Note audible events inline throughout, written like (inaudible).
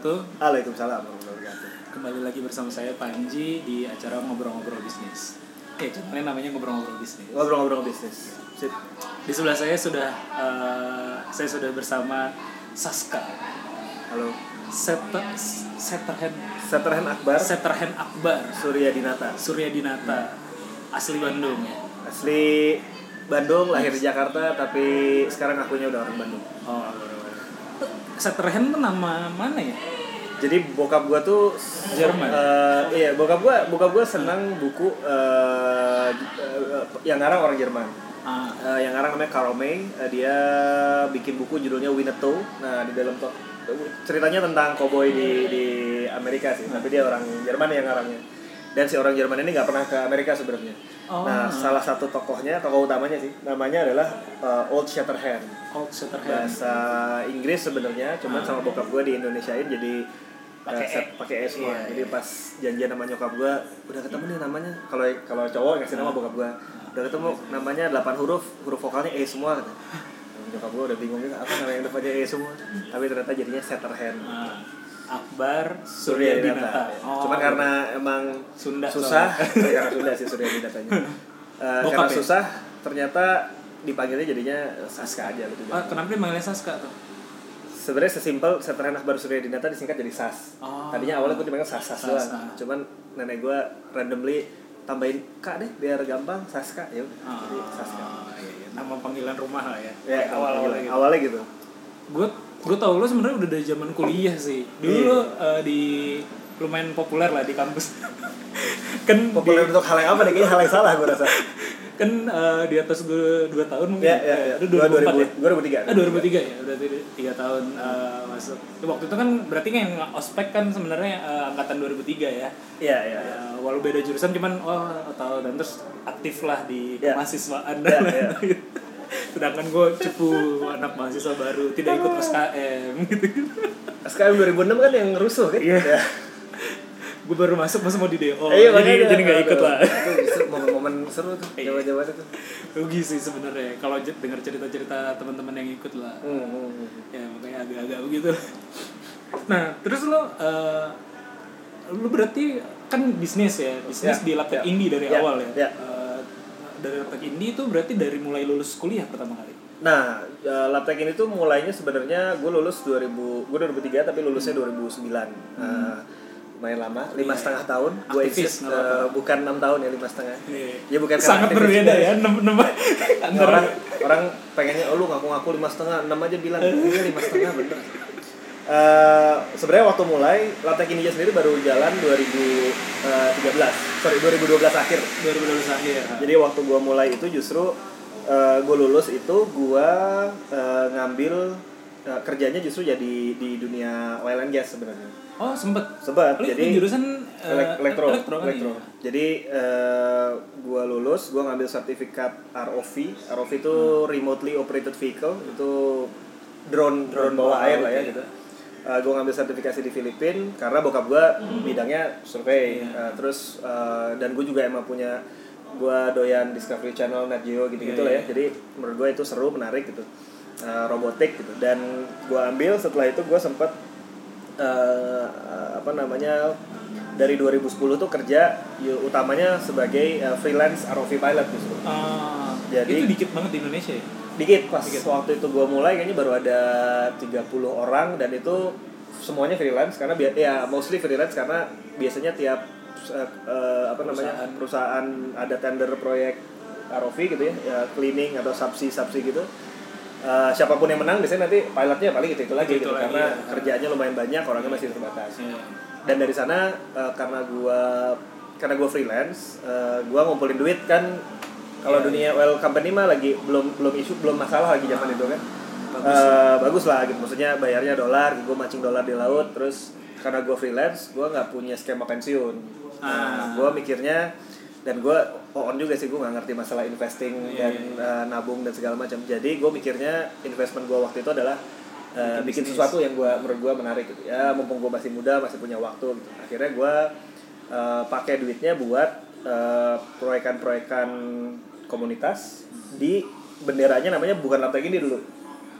wabarakatuh. Waalaikumsalam warahmatullahi wabarakatuh. Kembali lagi bersama saya Panji di acara ngobrol-ngobrol bisnis. Eh, channelnya namanya ngobrol-ngobrol bisnis. Ngobrol-ngobrol bisnis. Sip. Di sebelah saya sudah eh, saya sudah bersama Saska. Halo. Seter Seterhen Seterhen Akbar, Seterhen Akbar Surya Dinata. Surya Dinata asli Bandung ya. Asli Bandung, lahir di Jakarta, tapi sekarang akunya udah orang Bandung. Oh, Seterhen tuh nama mana ya? Jadi bokap gua tuh Jerman. eh, iya, bokap gua bokap gua senang buku eh, eh, yang ngarang orang Jerman. Ah, Eh, yang ngarang namanya Karl May. Eh, dia bikin buku judulnya Winnetou. Nah, di dalam to- ceritanya tentang koboi di di Amerika sih, tapi dia orang Jerman yang ngarangnya. Dan si orang Jerman ini nggak pernah ke Amerika sebenarnya. Oh. Nah, salah satu tokohnya, tokoh utamanya sih, namanya adalah eh, Old Shatterhand. Old Shatterhand. Bahasa Inggris sebenarnya, cuman sama bokap gue di Indonesiain jadi Pakai eh, E. pakai E semua. Iya, Jadi iya. pas janjian sama nyokap gue, udah ketemu nih namanya. Kalau kalau cowok ngasih nama bokap gue, udah ketemu namanya 8 huruf, huruf vokalnya E semua. Kata. Nyokap gue udah bingung juga apa nama yang depannya E semua. Tapi ternyata jadinya Shatterhand. Ah, Akbar Surya Dinata. Dinata. Oh, Cuman karena emang Sunda susah, (laughs) karena Sunda sih Surya Dinatanya. (laughs) Eh, Bokap karena ya? susah, ternyata dipanggilnya jadinya Saska aja gitu. Ah, kenapa dia manggilnya Saska tuh? Sebenarnya sesimpel Seterhan Akbar Surya Dinata disingkat jadi SAS. Oh. Tadinya awalnya gue dipanggil Sas Sas doang. ah. Cuman nenek gue randomly tambahin Kak deh biar gampang Saska ya. Ah, Jadi Saska. iya, iya. Nama panggilan rumah lah ya. Ya, awal awal gitu. Awalnya gitu. Gue gue tau lo sebenarnya udah dari zaman kuliah sih. Dulu Iya. lo eh, di lumayan populer lah di kampus. (laughs) kan Populer di- untuk hal yang apa nih? Kayaknya hal yang salah gue rasa. (laughs) kan eh, di atas gue dua tahun mungkin. Ya, ya, ya. Eh, Itu Gua 2004 ya? 2000, 2003. Ah 2003 ya, berarti tiga tahun eh, masuk. Ya, waktu itu kan berarti kan yang ospek kan sebenarnya eh, angkatan 2003 ya. Iya, iya, iya. Ya, walau beda jurusan cuman oh tahu dan terus aktif lah di Ya. kemahasiswaan Ya, dan ya. lain-lain. Sedangkan gue cepu anak mahasiswa baru tidak ikut SKM gitu. SKM 2006 kan yang rusuh kan? Iya. Ya. gue baru masuk masih mau di DO. Iya, jadi jadi nggak ikut lah. Itu momen-momen seru tuh, Iya. jawa-jawa itu. Rugi sih sebenarnya kalau dengar cerita-cerita teman-teman yang ikut lah. Hmm, hmm, hmm. Ya makanya agak-agak begitu. Nah, terus lo eh, lo berarti kan bisnis ya, bisnis Ya, di Laptek ya. Indie dari Ya, awal ya. ya. Eh, dari Laptek Indie itu berarti dari mulai lulus kuliah pertama kali. Nah, eh, Laptek ini tuh mulainya sebenarnya gue lulus 2000, gue 2003 tapi lulusnya 2009. Eh, lumayan lama, lima Iya. setengah tahun. Gue apa-apa. eh, bukan enam tahun ya lima setengah. Ya bukan sangat berbeda juga. ya enam enam (laughs) Ya, antara orang orang pengennya oh lu ngaku-ngaku lima setengah enam aja bilang iya lima setengah bener Eh, sebenarnya waktu mulai Laptek India sendiri baru jalan 2013 sorry 2012 akhir 2012 akhir. jadi waktu gua mulai itu justru eh, gua lulus itu gua eh, ngambil eh, kerjanya justru jadi di dunia oil and gas sebenarnya Oh sempet. Sebat, Lo jadi jurusan eh, Elek- elektro, elektro kan elektro. iya? Jadi eh, gua lulus, gua ngambil sertifikat ROV. ROV itu Hmm. remotely operated vehicle, itu drone drone, bawah bawah air lah ya ya. gitu. Eh, gua ngambil sertifikasi di Filipina karena bokap gua bidangnya survei. Iya. Eh, terus eh, dan gue juga emang punya gua doyan Discovery Channel, Nat Geo gitu-gitu Iya, lah ya. iya. Jadi menurut gua itu seru, menarik gitu. Eh, robotik gitu. Dan gua ambil setelah itu gua sempat eh, apa namanya dari 2010 tuh kerja ya, utamanya sebagai eh, freelance ROV pilot justru. Ah, Jadi- itu dikit banget di Indonesia ya. Dikit pas Dikit. waktu itu gua mulai kayaknya baru ada 30 orang dan itu semuanya freelance karena bi- ya mostly freelance karena biasanya tiap eh, eh, apa namanya Perusahaan. perusahaan ada tender proyek ROV gitu ya, ya cleaning atau subsidi subsidi gitu. Eh, siapa pun yang menang biasanya nanti pilotnya paling itu itu lagi Itu-itu gitu lagi, karena ya. kerjaannya lumayan banyak orangnya masih terbatas Iya. dan dari sana eh, karena gua karena gua freelance eh, gua ngumpulin duit kan kalau Iya. dunia oil company mah lagi belum belum isu belum masalah lagi zaman itu kan Bagus. Eh, bagus lah gitu maksudnya bayarnya dolar gue mancing dolar di laut terus karena gue freelance gue nggak punya skema pensiun Ah. nah, gue mikirnya dan gue on juga sih gue nggak ngerti masalah investing Iya, dan eh, nabung dan segala macam jadi gue mikirnya investment gue waktu itu adalah eh, Bikin bikin sesuatu yang gue menurut gue menarik gitu ya mumpung gue masih muda masih punya waktu gitu. akhirnya gue eh, pakai duitnya buat eh, proyekan-proyekan komunitas di benderanya namanya bukan Laptek ini dulu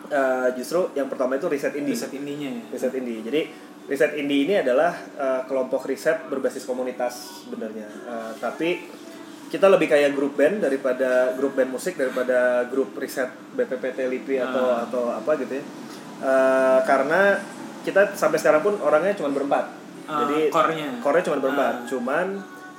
Eh, justru yang pertama itu riset indie Riset indinya ya. riset indie jadi riset indie ini adalah uh, kelompok riset berbasis komunitas sebenarnya uh, tapi kita lebih kayak grup band daripada grup band musik daripada grup riset BPPT LIPI atau Ah. atau apa gitu ya Uh, karena kita sampai sekarang pun orangnya cuma berempat Ah, jadi core-nya. core-nya cuma berempat Ah. cuman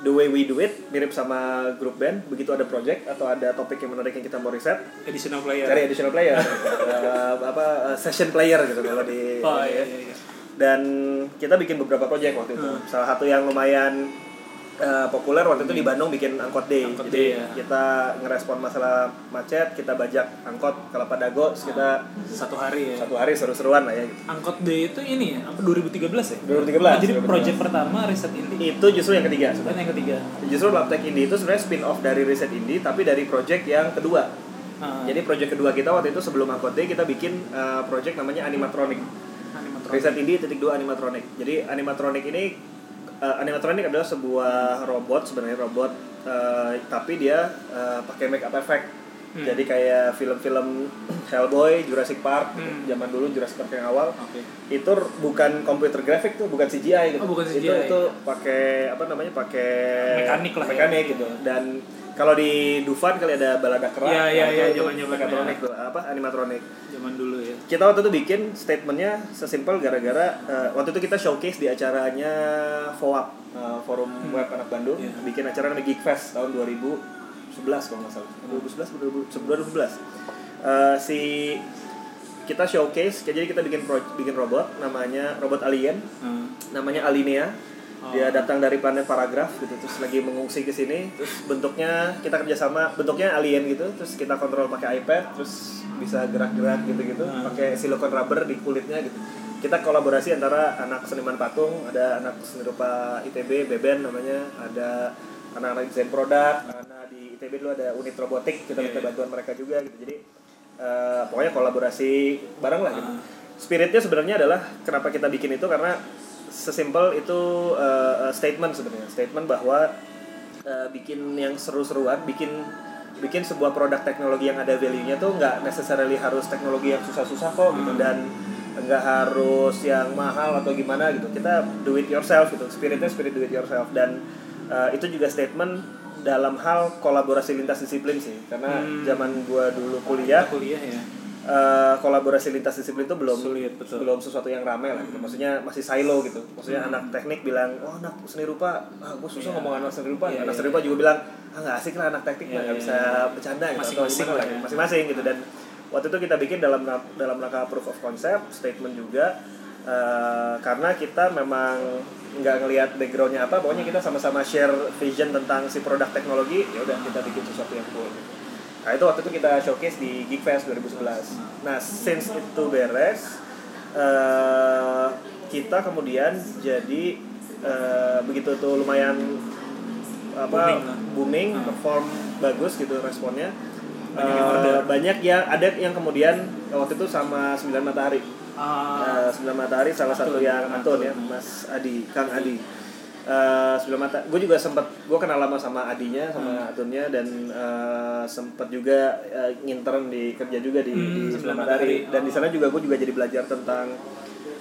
the way we do it mirip sama grup band. Begitu ada project atau ada topik yang menarik yang kita mau riset additional player. cari additional player. Uh, (laughs) apa uh, session player gitu kalau di oh iya iya, iya. dan kita bikin beberapa project waktu itu. Hmm. salah satu yang lumayan uh, populer waktu itu di Bandung bikin angkot day. Angkot jadi day, ya. kita ngerespon masalah macet kita bajak angkot Kelapa Dago terus kita satu hari ya. Satu hari seru-seruan lah ya gitu. angkot D itu ini ya apa 2013 ya? 2013, Oh, jadi 2013. project pertama riset indie. Itu justru yang ketiga dan yang ketiga. Justru Labtech Indie itu sebenarnya spin off dari riset indie tapi dari project yang kedua. Ah, jadi project kedua kita waktu itu sebelum angkot day kita bikin uh, project namanya animatronic. Animatronic. Riset Indie titik dua animatronic. Jadi animatronic ini uh, animatronic adalah sebuah robot sebenarnya robot uh, tapi dia uh, pakai make up effect. Hmm. Jadi kayak film-film (clears throat) Hellboy, Jurassic Park, Hmm. zaman dulu Jurassic Park yang awal oke itu bukan computer graphic tuh, bukan CGI gitu. Oh, bukan Itu CGI. itu pakai apa namanya? pakai Mekanik lah ya. Mekanik gitu. Dan kalau di Dufan kali ada balada kerak. Iya, iya, iya, zaman-zaman Mechatronic ya. tuh, apa animatronic zaman dulu ya kita waktu itu bikin statementnya sesimpel gara-gara eh, waktu itu kita showcase di acaranya FOAP eh, Forum Web Anak Bandung Iya. bikin acara namanya Geek Fest tahun 2011 kalau nggak salah 2011 atau 2011 Eh, si kita showcase jadi kita bikin pro, bikin robot namanya robot alien Hmm. namanya Alinea. Dia datang dari planet paragraf gitu terus lagi mengungsi ke sini terus bentuknya kita kerjasama bentuknya alien gitu terus kita kontrol pakai iPad terus bisa gerak-gerak gitu-gitu Hmm. pakai silikon rubber di kulitnya gitu kita kolaborasi antara anak seniman patung ada anak seni rupa ITB Beben namanya ada anak-anak desain produk anak di ITB dulu ada unit robotik kita Iya, minta iya. bantuan mereka juga gitu jadi eh, pokoknya kolaborasi bareng lah gitu Ah. spiritnya sebenarnya adalah kenapa kita bikin itu karena sesimpel itu uh, statement sebenarnya. Statement bahwa uh, bikin yang seru-seruan bikin bikin sebuah produk teknologi yang ada value-nya tuh nggak necessarily harus teknologi yang susah-susah kok gitu Hmm. dan nggak harus yang mahal atau gimana gitu. Kita do it yourself gitu. Spiritnya spirit do it yourself. Dan uh, itu juga statement dalam hal kolaborasi lintas disiplin sih. Karena Hmm. zaman gua dulu kuliah kuliah ya eh, kolaborasi lintas disiplin itu belum Sulit, betul. belum sesuatu yang ramai lah gitu. Maksudnya masih silo gitu. Maksudnya Hmm. anak teknik bilang, "Oh, anak seni rupa, ah gue susah Iya. ngomong anak seni rupa." Iya, anak iya, seni rupa juga bilang, "Ah, nggak asik lah anak teknik Iya, mah nggak iya, bisa iya. bercanda gitu." Masing-masing lah lah, ya. Masing-masing gitu dan waktu itu kita bikin dalam dalam rangka proof of concept, statement juga eh, karena kita memang nggak ngelihat backgroundnya apa, pokoknya kita sama-sama share vision tentang si produk teknologi, ya udah kita bikin sesuatu yang cool. Gitu. Nah itu waktu itu kita showcase di Geekfest 2011. Nah since itu beres, eh, kita kemudian jadi eh, begitu tuh lumayan apa Booming booming, Hmm. perform bagus gitu responnya. Banyak yang Eh, order. banyak yang ada yang kemudian waktu itu sama 9 matahari. ah Eh, Sembilan Matahari salah satu Atun, yang Atun ya. Mas Adi, Kang Adi. Eh Sembilan Mata, gue juga sempat, gue kenal lama sama Adinya, sama Hmm. Atunnya dan eh, sempat juga eh, ngintern di kerja juga di, Hmm, di Sembilan Matahari. Dan di Oh. sana juga gue juga jadi belajar tentang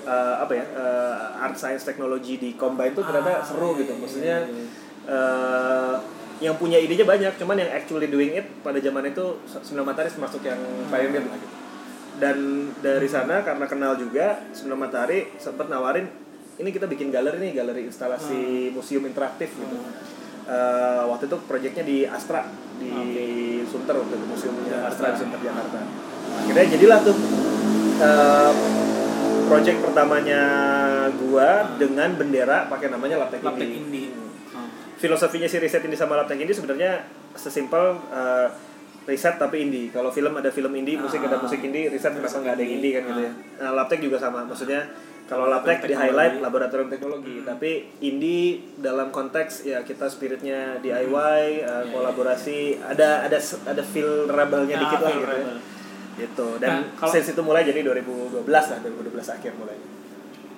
eh, apa ya, eh, art science teknologi di Combine tuh ternyata Ah, seru iya, gitu. iya, Maksudnya iya, iya. eh, yang punya idenya banyak, cuman yang actually doing it pada zaman itu Sembilan Matahari termasuk yang pioneer lah gitu dan dari sana karena kenal juga sebelum matahari sempat nawarin ini kita bikin galeri nih galeri instalasi museum interaktif gitu Eh, waktu itu proyeknya di Astra di Sunter waktu itu museumnya Astra di Sunter Jakarta akhirnya jadilah tuh eh, project pertamanya gua dengan bendera pakai namanya Labtech Indie. Indie. Hmm filosofinya si riset ini sama Labtech ini sebenarnya sesimpel uh, riset tapi indie. Kalau film ada film indie, musik ada Ah. musik indie, riset kenapa nggak ada yang indie kan gitu ya. Nah, Labtech juga sama. Maksudnya kalau Labtech di highlight laboratorium teknologi, Hmm. tapi indie dalam konteks ya kita spiritnya DIY, uh, Iya, kolaborasi, ada ada ada feel rebelnya Ah, dikit lah gitu. ya. rebel. Gitu. Dan Nah, kalau- since itu mulai jadi 2012 lah, 2012 akhir mulai.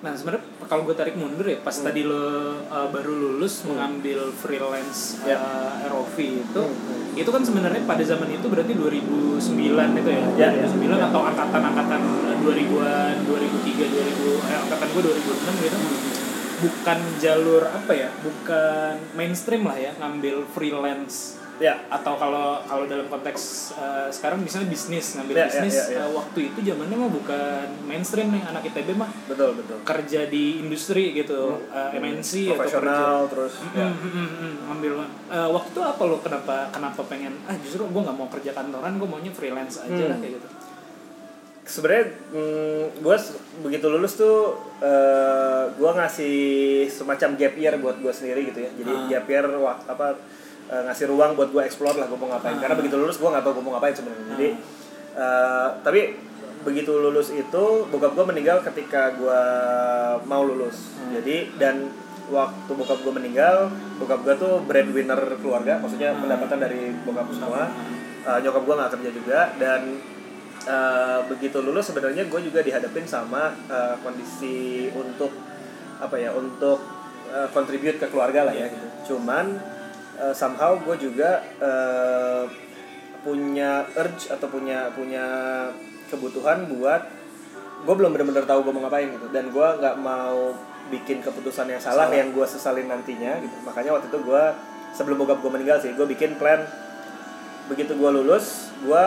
Nah sebenarnya kalau gue tarik mundur ya pas Hmm. tadi lo uh, baru lulus mengambil freelance Ya. uh, ROV itu, Hmm, itu kan sebenarnya pada zaman itu berarti 2009 itu ya, Ya, ya. 2009 Ya. atau angkatan-angkatan 2000-an, 2003, 2000, eh, angkatan gue 2006 gitu. Bukan jalur apa ya, bukan mainstream lah ya ngambil freelance ya atau kalau kalau dalam konteks uh, sekarang misalnya bisnis ngambil Ya, ya, bisnis ya, ya. uh, waktu itu zamannya mah bukan mainstream nih anak ITB mah betul betul kerja di industri gitu uh, MNC atau kerja profesional terus Mm, ya. mm, mm, mm, ngambil uh, waktu itu apa lo kenapa kenapa pengen ah justru gue nggak mau kerja kantoran gue maunya freelance aja Hmm. lah kayak gitu sebenarnya mm, gue begitu lulus tuh eh gue ngasih semacam gap year buat gue sendiri gitu ya jadi Ah. gap year wak- apa eh, ngasih ruang buat gue explore lah gue mau ngapain. Ah. karena begitu lulus gue nggak tahu gue mau ngapain sebenarnya. Jadi eh, tapi begitu lulus itu bokap gue meninggal ketika gue mau lulus. Hmm. jadi dan waktu bokap gue meninggal bokap gue tuh breadwinner keluarga maksudnya pendapatan dari bokap semua. Eh, nyokap gue nggak kerja juga dan eh, begitu lulus sebenarnya gue juga dihadapin sama eh, kondisi untuk apa ya untuk contribute ke keluarga lah ya gitu. cuman eh, somehow gue juga eh, punya urge atau punya punya kebutuhan buat gue belum benar-benar tahu gue mau ngapain gitu. Dan gue nggak mau bikin keputusan yang salah, Salah. yang gue sesalin nantinya gitu. Makanya waktu itu gue sebelum bokap gue meninggal sih gue bikin plan. Begitu gue lulus gue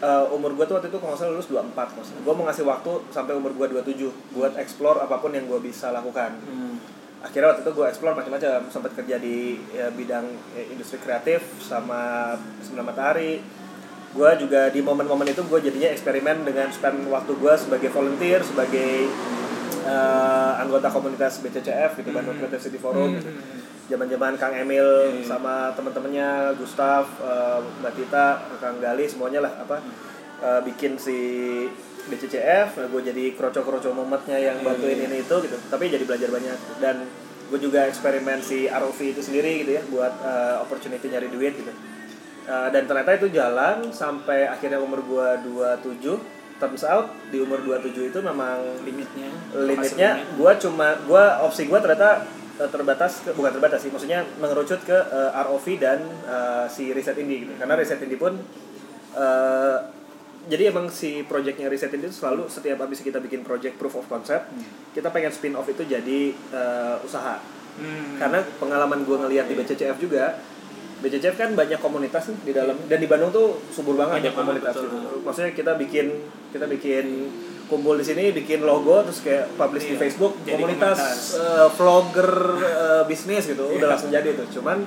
eh, umur gue tuh waktu itu kalau nggak salah lulus 24 maksudnya. Gue mau ngasih waktu sampai umur gue 27 buat explore apa pun yang gue bisa lakukan. Hmm. Akhirnya waktu itu gue explore macam-macam. Sempat kerja di ya, bidang ya, industri kreatif sama sembilan matahari. Gue juga di momen-momen itu gue jadinya eksperimen dengan spend waktu gue sebagai volunteer sebagai eh, anggota komunitas BCCF gitu Bandung Creative City Forum gitu. Zaman-zaman Kang Emil Hmm. sama teman-temannya Gustaf, eh, Mbak Tita, Kang Gali semuanya lah apa eh, bikin si BCCF, nah, gue jadi kroco-kroco mumetnya yang bantuin ini itu gitu. Tapi jadi belajar banyak. Dan gue juga eksperimen si ROV itu sendiri gitu ya buat eh, opportunity nyari duit gitu. Eh, dan ternyata itu jalan sampai akhirnya umur gue 27 turns out di umur 27 itu memang limitnya. limitnya gue cuma gue opsi gue ternyata eh, terbatas ke, bukan terbatas sih maksudnya mengerucut ke eh, ROV dan eh, si riset indie gitu. Karena riset indie pun eh, jadi emang si projectnya riset itu selalu setiap habis kita bikin project proof of concept kita pengen spin off itu jadi eh, usaha Hmm. karena pengalaman gue ngeliat di BCCF juga BCCF kan banyak komunitas nih di dalam dan di Bandung tuh subur banget Banyak ya komunitas betul. gitu. maksudnya kita bikin kita bikin kumpul di sini bikin logo terus kayak publish di Iya, Facebook jadi komunitas, komunitas. eh, vlogger eh, bisnis gitu Iya. udah langsung jadi tuh cuman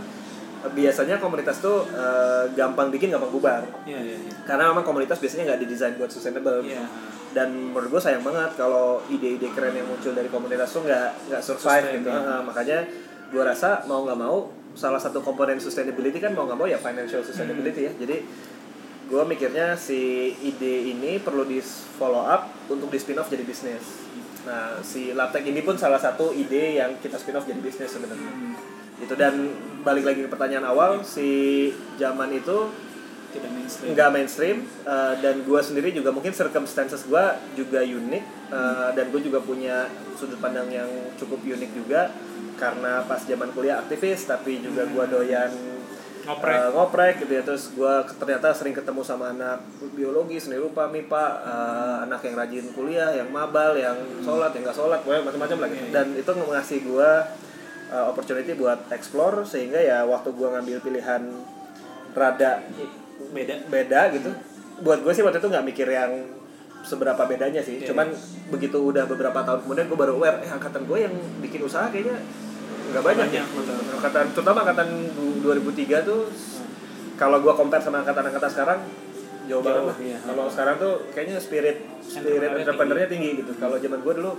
biasanya komunitas tuh eh, gampang bikin gampang bubar Iya, iya, iya. karena memang komunitas biasanya nggak didesain buat sustainable Iya. dan menurut gue sayang banget kalau ide-ide keren yang muncul dari komunitas tuh nggak nggak survive Sustain, gitu ya. Heeh, makanya gue rasa mau nggak mau salah satu komponen sustainability kan mau nggak mau ya financial sustainability ya jadi gue mikirnya si ide ini perlu di follow up untuk di spin off jadi bisnis nah si Laptek ini pun salah satu ide yang kita spin off jadi bisnis sebenarnya Hmm. itu dan balik lagi ke pertanyaan awal si zaman itu tidak mainstream. nggak mainstream uh, dan gue sendiri juga mungkin circumstances gue juga unik uh, dan gue juga punya sudut pandang yang cukup unik juga karena pas zaman kuliah aktivis tapi juga gue doyan ngoprek. uh, ngoprek gitu ya. Terus gue ternyata sering ketemu sama anak biologi seni rupa mipa uh, anak yang rajin kuliah yang mabal yang sholat yang nggak sholat macam-macam lagi Iya, iya. dan itu ngasih gue uh, opportunity buat explore sehingga ya waktu gue ngambil pilihan rada beda. beda gitu buat gue sih waktu itu nggak mikir yang seberapa bedanya sih. Iya. cuman begitu udah beberapa tahun kemudian gue baru aware eh angkatan gue yang bikin usaha kayaknya nggak banyak, Banyak, ya. angkatan terutama angkatan du- 2003 tuh kalau gue compare sama angkatan-angkatan sekarang jauh, banget lah. iya. kalau sekarang tuh kayaknya spirit spirit Entrepreneurnya entrepreneurnya tinggi. gitu. Kalau zaman gue dulu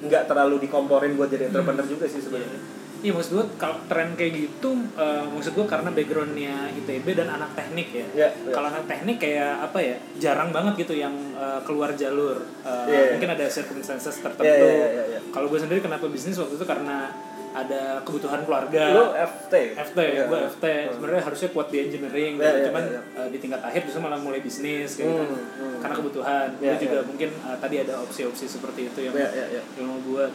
nggak terlalu dikomporin buat jadi entrepreneur juga sih sebenarnya Iya maksud gue kalau tren kayak gitu eh, maksud gue karena backgroundnya ITB dan anak teknik ya. Iya, iya. Kalau anak teknik kayak apa ya jarang banget gitu yang eh, keluar jalur. Eh, Iya, iya. Mungkin ada circumstances tertentu. Iya, iya, iya, iya. Kalau gue sendiri kenapa bisnis waktu itu karena ada kebutuhan keluarga Lu FT. FT, Iya. gue FT sebenarnya harusnya kuat di engineering, Iya, gitu. iya, cuman iya. uh, di tingkat akhir justru malah mulai bisnis kayak gitu. Hmm, hmm. Karena kebutuhan, Iya, Gua juga iya. mungkin uh, tadi ada opsi-opsi seperti itu yang Iya, iya, iya. yang mau buat.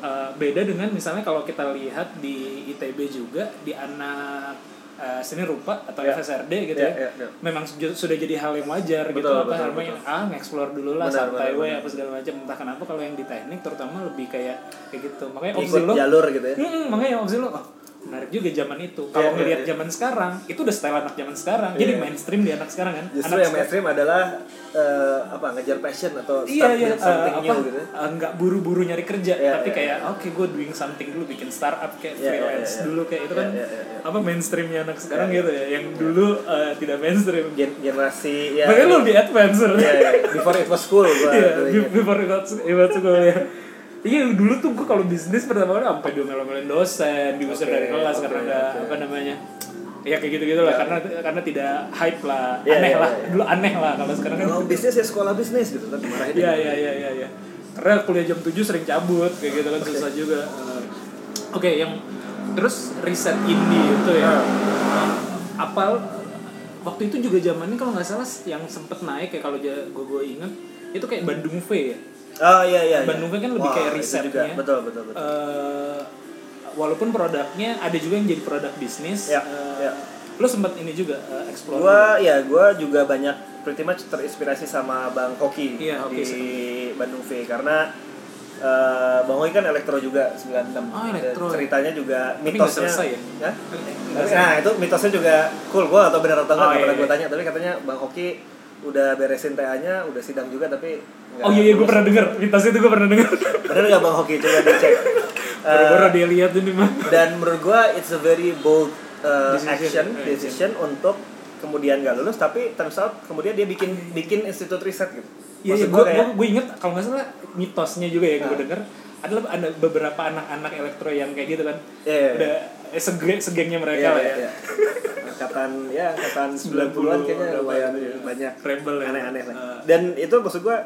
Uh, beda dengan misalnya kalau kita lihat di ITB juga di anak uh, seni rupa atau Iya. FSRD gitu Iya, ya, iya, iya. memang su- sudah jadi hal yang wajar gitu Betul, apa betul, namanya ah nge-explore dulu lah Benar, santai we apa segala macam entah kenapa kalau yang di teknik terutama lebih kayak kayak gitu makanya Ikut opsi lo jalur gitu ya. Hmm, makanya opsi lo oh, menarik juga zaman itu. Iya, Kalau iya, ngelihat iya. zaman sekarang, itu udah style anak zaman sekarang. Jadi Iya. mainstream di anak sekarang kan. Justru anak yang mainstream adalah eh, apa ngejar passion atau Iya start iya with something eh, new apa gitu. ya. eh, nggak buru-buru nyari kerja Iya, tapi iya, kayak oke gue doing something dulu bikin startup kayak iya, freelance iya, iya. dulu kayak itu Iya, kan iya, iya, iya. apa mainstreamnya anak sekarang Iya, gitu ya yang dulu eh, tidak mainstream Gen- generasi ya. makanya lu lebih advance Iya, iya. Before it was cool gua. Ingat. before it got it got school ya. Iya dulu tuh gue kalau bisnis pertama kali sampai diomelin dosen, diusir Oke, dari kelas oke, karena ada apa namanya ya kayak gitu gitu lah Iya. karena karena tidak hype lah Iya, aneh iya, lah iya. dulu aneh lah kalau sekarang kan Kalau bisnis ya sekolah bisnis gitu kan dimarahin. iya iya iya iya iya karena kuliah jam 7 sering cabut kayak gitu kan susah juga Eh, oke yang terus riset indie itu ya Nah. apa waktu itu juga zamannya kalau nggak salah yang sempet naik kayak kalau gue gue inget itu kayak Bandung V ya Oh iya iya. iya. Bandung kan lebih Wah, kayak risetnya. juga. Betul betul betul. Eh, walaupun produknya ada juga yang jadi produk bisnis. Ya, eh, ya. Lo sempat ini juga eh, explore. Gua ya gua juga banyak pretty much terinspirasi sama Bang Hoki Hoki di Bandung V karena eh, Bang Hoki kan elektro juga 96. Oh, elektro. Ceritanya juga Tapi mitosnya. selesai ya? Tapi, nah, itu mitosnya juga cool. Gua atau benar atau enggak Oh, iya, iya. tanya, tapi katanya Bang Hoki udah beresin TA-nya, udah sidang juga tapi Oh iya iya gue pernah dengar. Mitos itu gue pernah dengar. Bener nggak Bang Hoki coba dicek. (laughs) Eh, Baru-baru dia lihat ini mah. dan menurut gua it's a very bold uh, Decision. action Eh, decision untuk kemudian gak lulus tapi turns out kemudian dia bikin bikin institut riset gitu Iya iya Maksud gue kayak gue inget kalau nggak salah mitosnya juga ya gue Nah. dengar adalah ada beberapa anak-anak elektro yang kayak gitu kan. Iya, iya. Udah eh, sege, segengnya mereka Iya, lah ya. iya. angkatan ya angkatan 90-an kayaknya lumayan iya. banyak Rebel ya. aneh-aneh lah. Eh. Dan itu maksud gua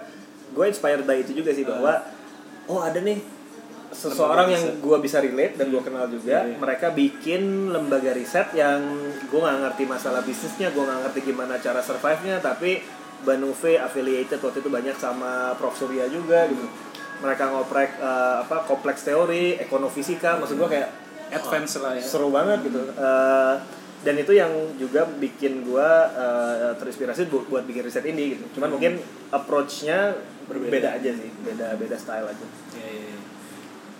gue inspired by itu juga sih bahwa oh ada nih seseorang yang gua bisa relate dan gua kenal juga Iya, iya. mereka bikin lembaga riset yang gua nggak ngerti masalah bisnisnya gua nggak ngerti gimana cara survive-nya tapi Bandung V affiliated waktu itu banyak sama Prof Surya juga gitu mereka ngoprek eh, apa kompleks teori ekonomifisika maksud gua kayak Advance lah ya. seru banget gitu Eh, dan itu yang juga bikin gua eh, terinspirasi bu- buat bikin riset ini gitu cuman mungkin approach-nya Berbeda. berbeda aja sih beda beda style aja Iya, iya, iya.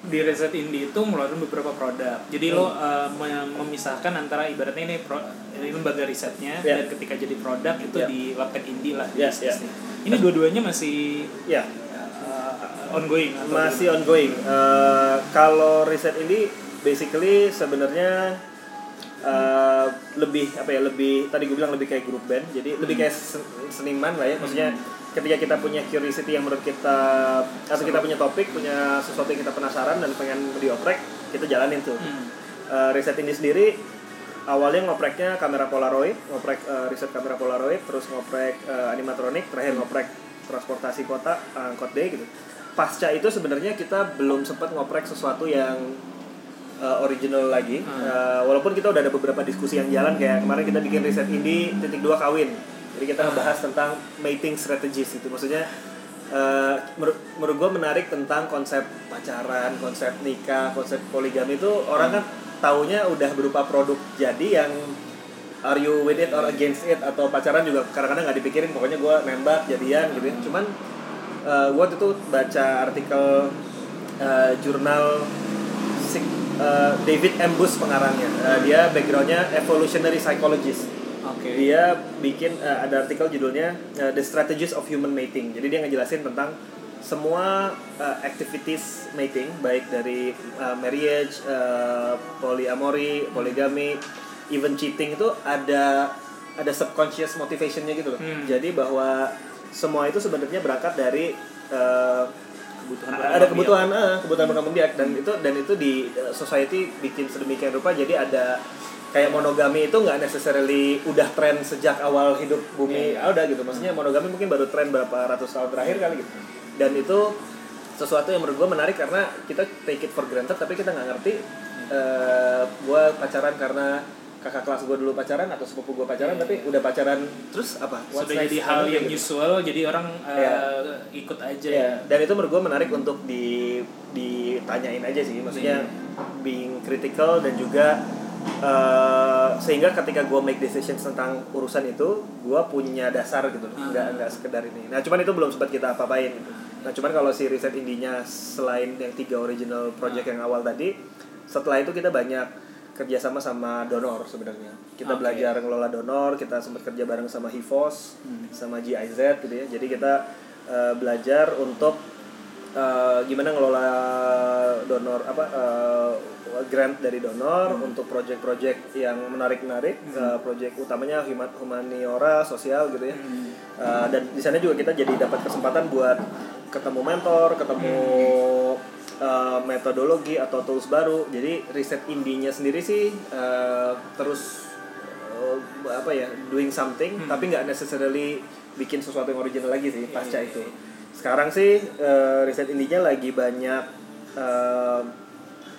Di riset indie itu mengeluarkan beberapa produk. Jadi lo uh, mem- memisahkan antara ibaratnya ini, pro, ini lembaga risetnya Iya. dan ketika jadi produk itu Iya. di laptop indie lah. Iya, bisnisnya. Ini dua-duanya masih ya uh, ongoing masih ongoing Eh, kalau riset ini basically sebenarnya eh, lebih apa ya lebih tadi gue bilang lebih kayak grup band. Jadi lebih kayak sen- seniman lah ya. Maksudnya ketika kita punya curiosity yang menurut kita atau kita punya topik punya sesuatu yang kita penasaran dan pengen dioprek kita jalanin tuh. Hmm. Eh, riset ini sendiri awalnya ngopreknya kamera polaroid ngoprek eh, riset kamera polaroid terus ngoprek eh, animatronik terakhir ngoprek transportasi kota angkot D gitu. Pasca itu sebenarnya kita belum sempat ngoprek sesuatu yang eh, original lagi. Hmm. Eh, walaupun kita udah ada beberapa diskusi yang jalan kayak kemarin kita bikin riset ini titik dua kawin. Jadi kita ngebahas tentang mating strategies itu maksudnya eh, menurut menurut gue menarik tentang konsep pacaran konsep nikah konsep poligami itu orang kan taunya udah berupa produk jadi yang are you with it or against it? Atau pacaran juga kadang-kadang nggak dipikirin pokoknya gue nembak jadian gitu ya. cuman eh, gue waktu itu baca artikel eh, jurnal eh, David Embus pengarangnya Eh, dia backgroundnya evolutionary psychologist Oke. dia bikin eh, ada artikel judulnya eh, The Strategies of Human Mating. Jadi dia ngejelasin tentang semua eh, activities mating baik dari eh, marriage, eh, polyamory, poligami, even cheating itu ada ada subconscious motivationnya gitu loh. Hmm. Jadi bahwa semua itu sebenarnya berangkat dari eh, Kebutuhan ada berkembang kebutuhan eh, kebutuhan berkembang biak. Dan itu dan itu di eh, society bikin sedemikian rupa. Jadi ada kayak monogami itu nggak necessarily udah tren sejak awal hidup bumi. Iya, iya. ada gitu. Maksudnya monogami mungkin baru tren berapa ratus tahun terakhir kali gitu. Dan itu sesuatu yang menurut gue menarik karena kita take it for granted tapi kita nggak ngerti eh gue pacaran karena kakak kelas gue dulu pacaran atau sepupu gue pacaran Iya. tapi udah pacaran terus apa sudah jadi hal yang Gitu. usual jadi orang uh, Iya. ikut aja Iya, dan itu menurut gue menarik untuk di ditanyain aja sih, maksudnya Iya. being critical dan juga eh, sehingga ketika gue make decisions tentang urusan itu, gue punya dasar gitu, Ah. nggak nggak sekedar ini. Nah, cuman itu belum sempat kita apa-apain. Gitu. Nah, cuman kalau si riset indinya selain yang tiga original project Ah. yang awal tadi, setelah itu kita banyak kerjasama sama donor sebenarnya. Kita Oke. belajar ngelola donor, kita sempat kerja bareng sama Hivos, Hmm. sama GIZ gitu ya. Jadi kita eh, belajar untuk eh, gimana ngelola donor apa eh, grant dari donor untuk project-project yang menarik-menarik, eh, project utamanya huma- humaniora, sosial gitu ya. Hmm. Eh, dan di sana juga kita jadi dapat kesempatan buat ketemu mentor, ketemu eh, metodologi atau tools baru. Jadi riset indinya sendiri sih eh, terus eh, apa ya doing something, Hmm. tapi nggak necessarily bikin sesuatu yang original lagi sih Iya, pasca iya, itu. iya. Sekarang sih eh, riset indinya lagi banyak eh,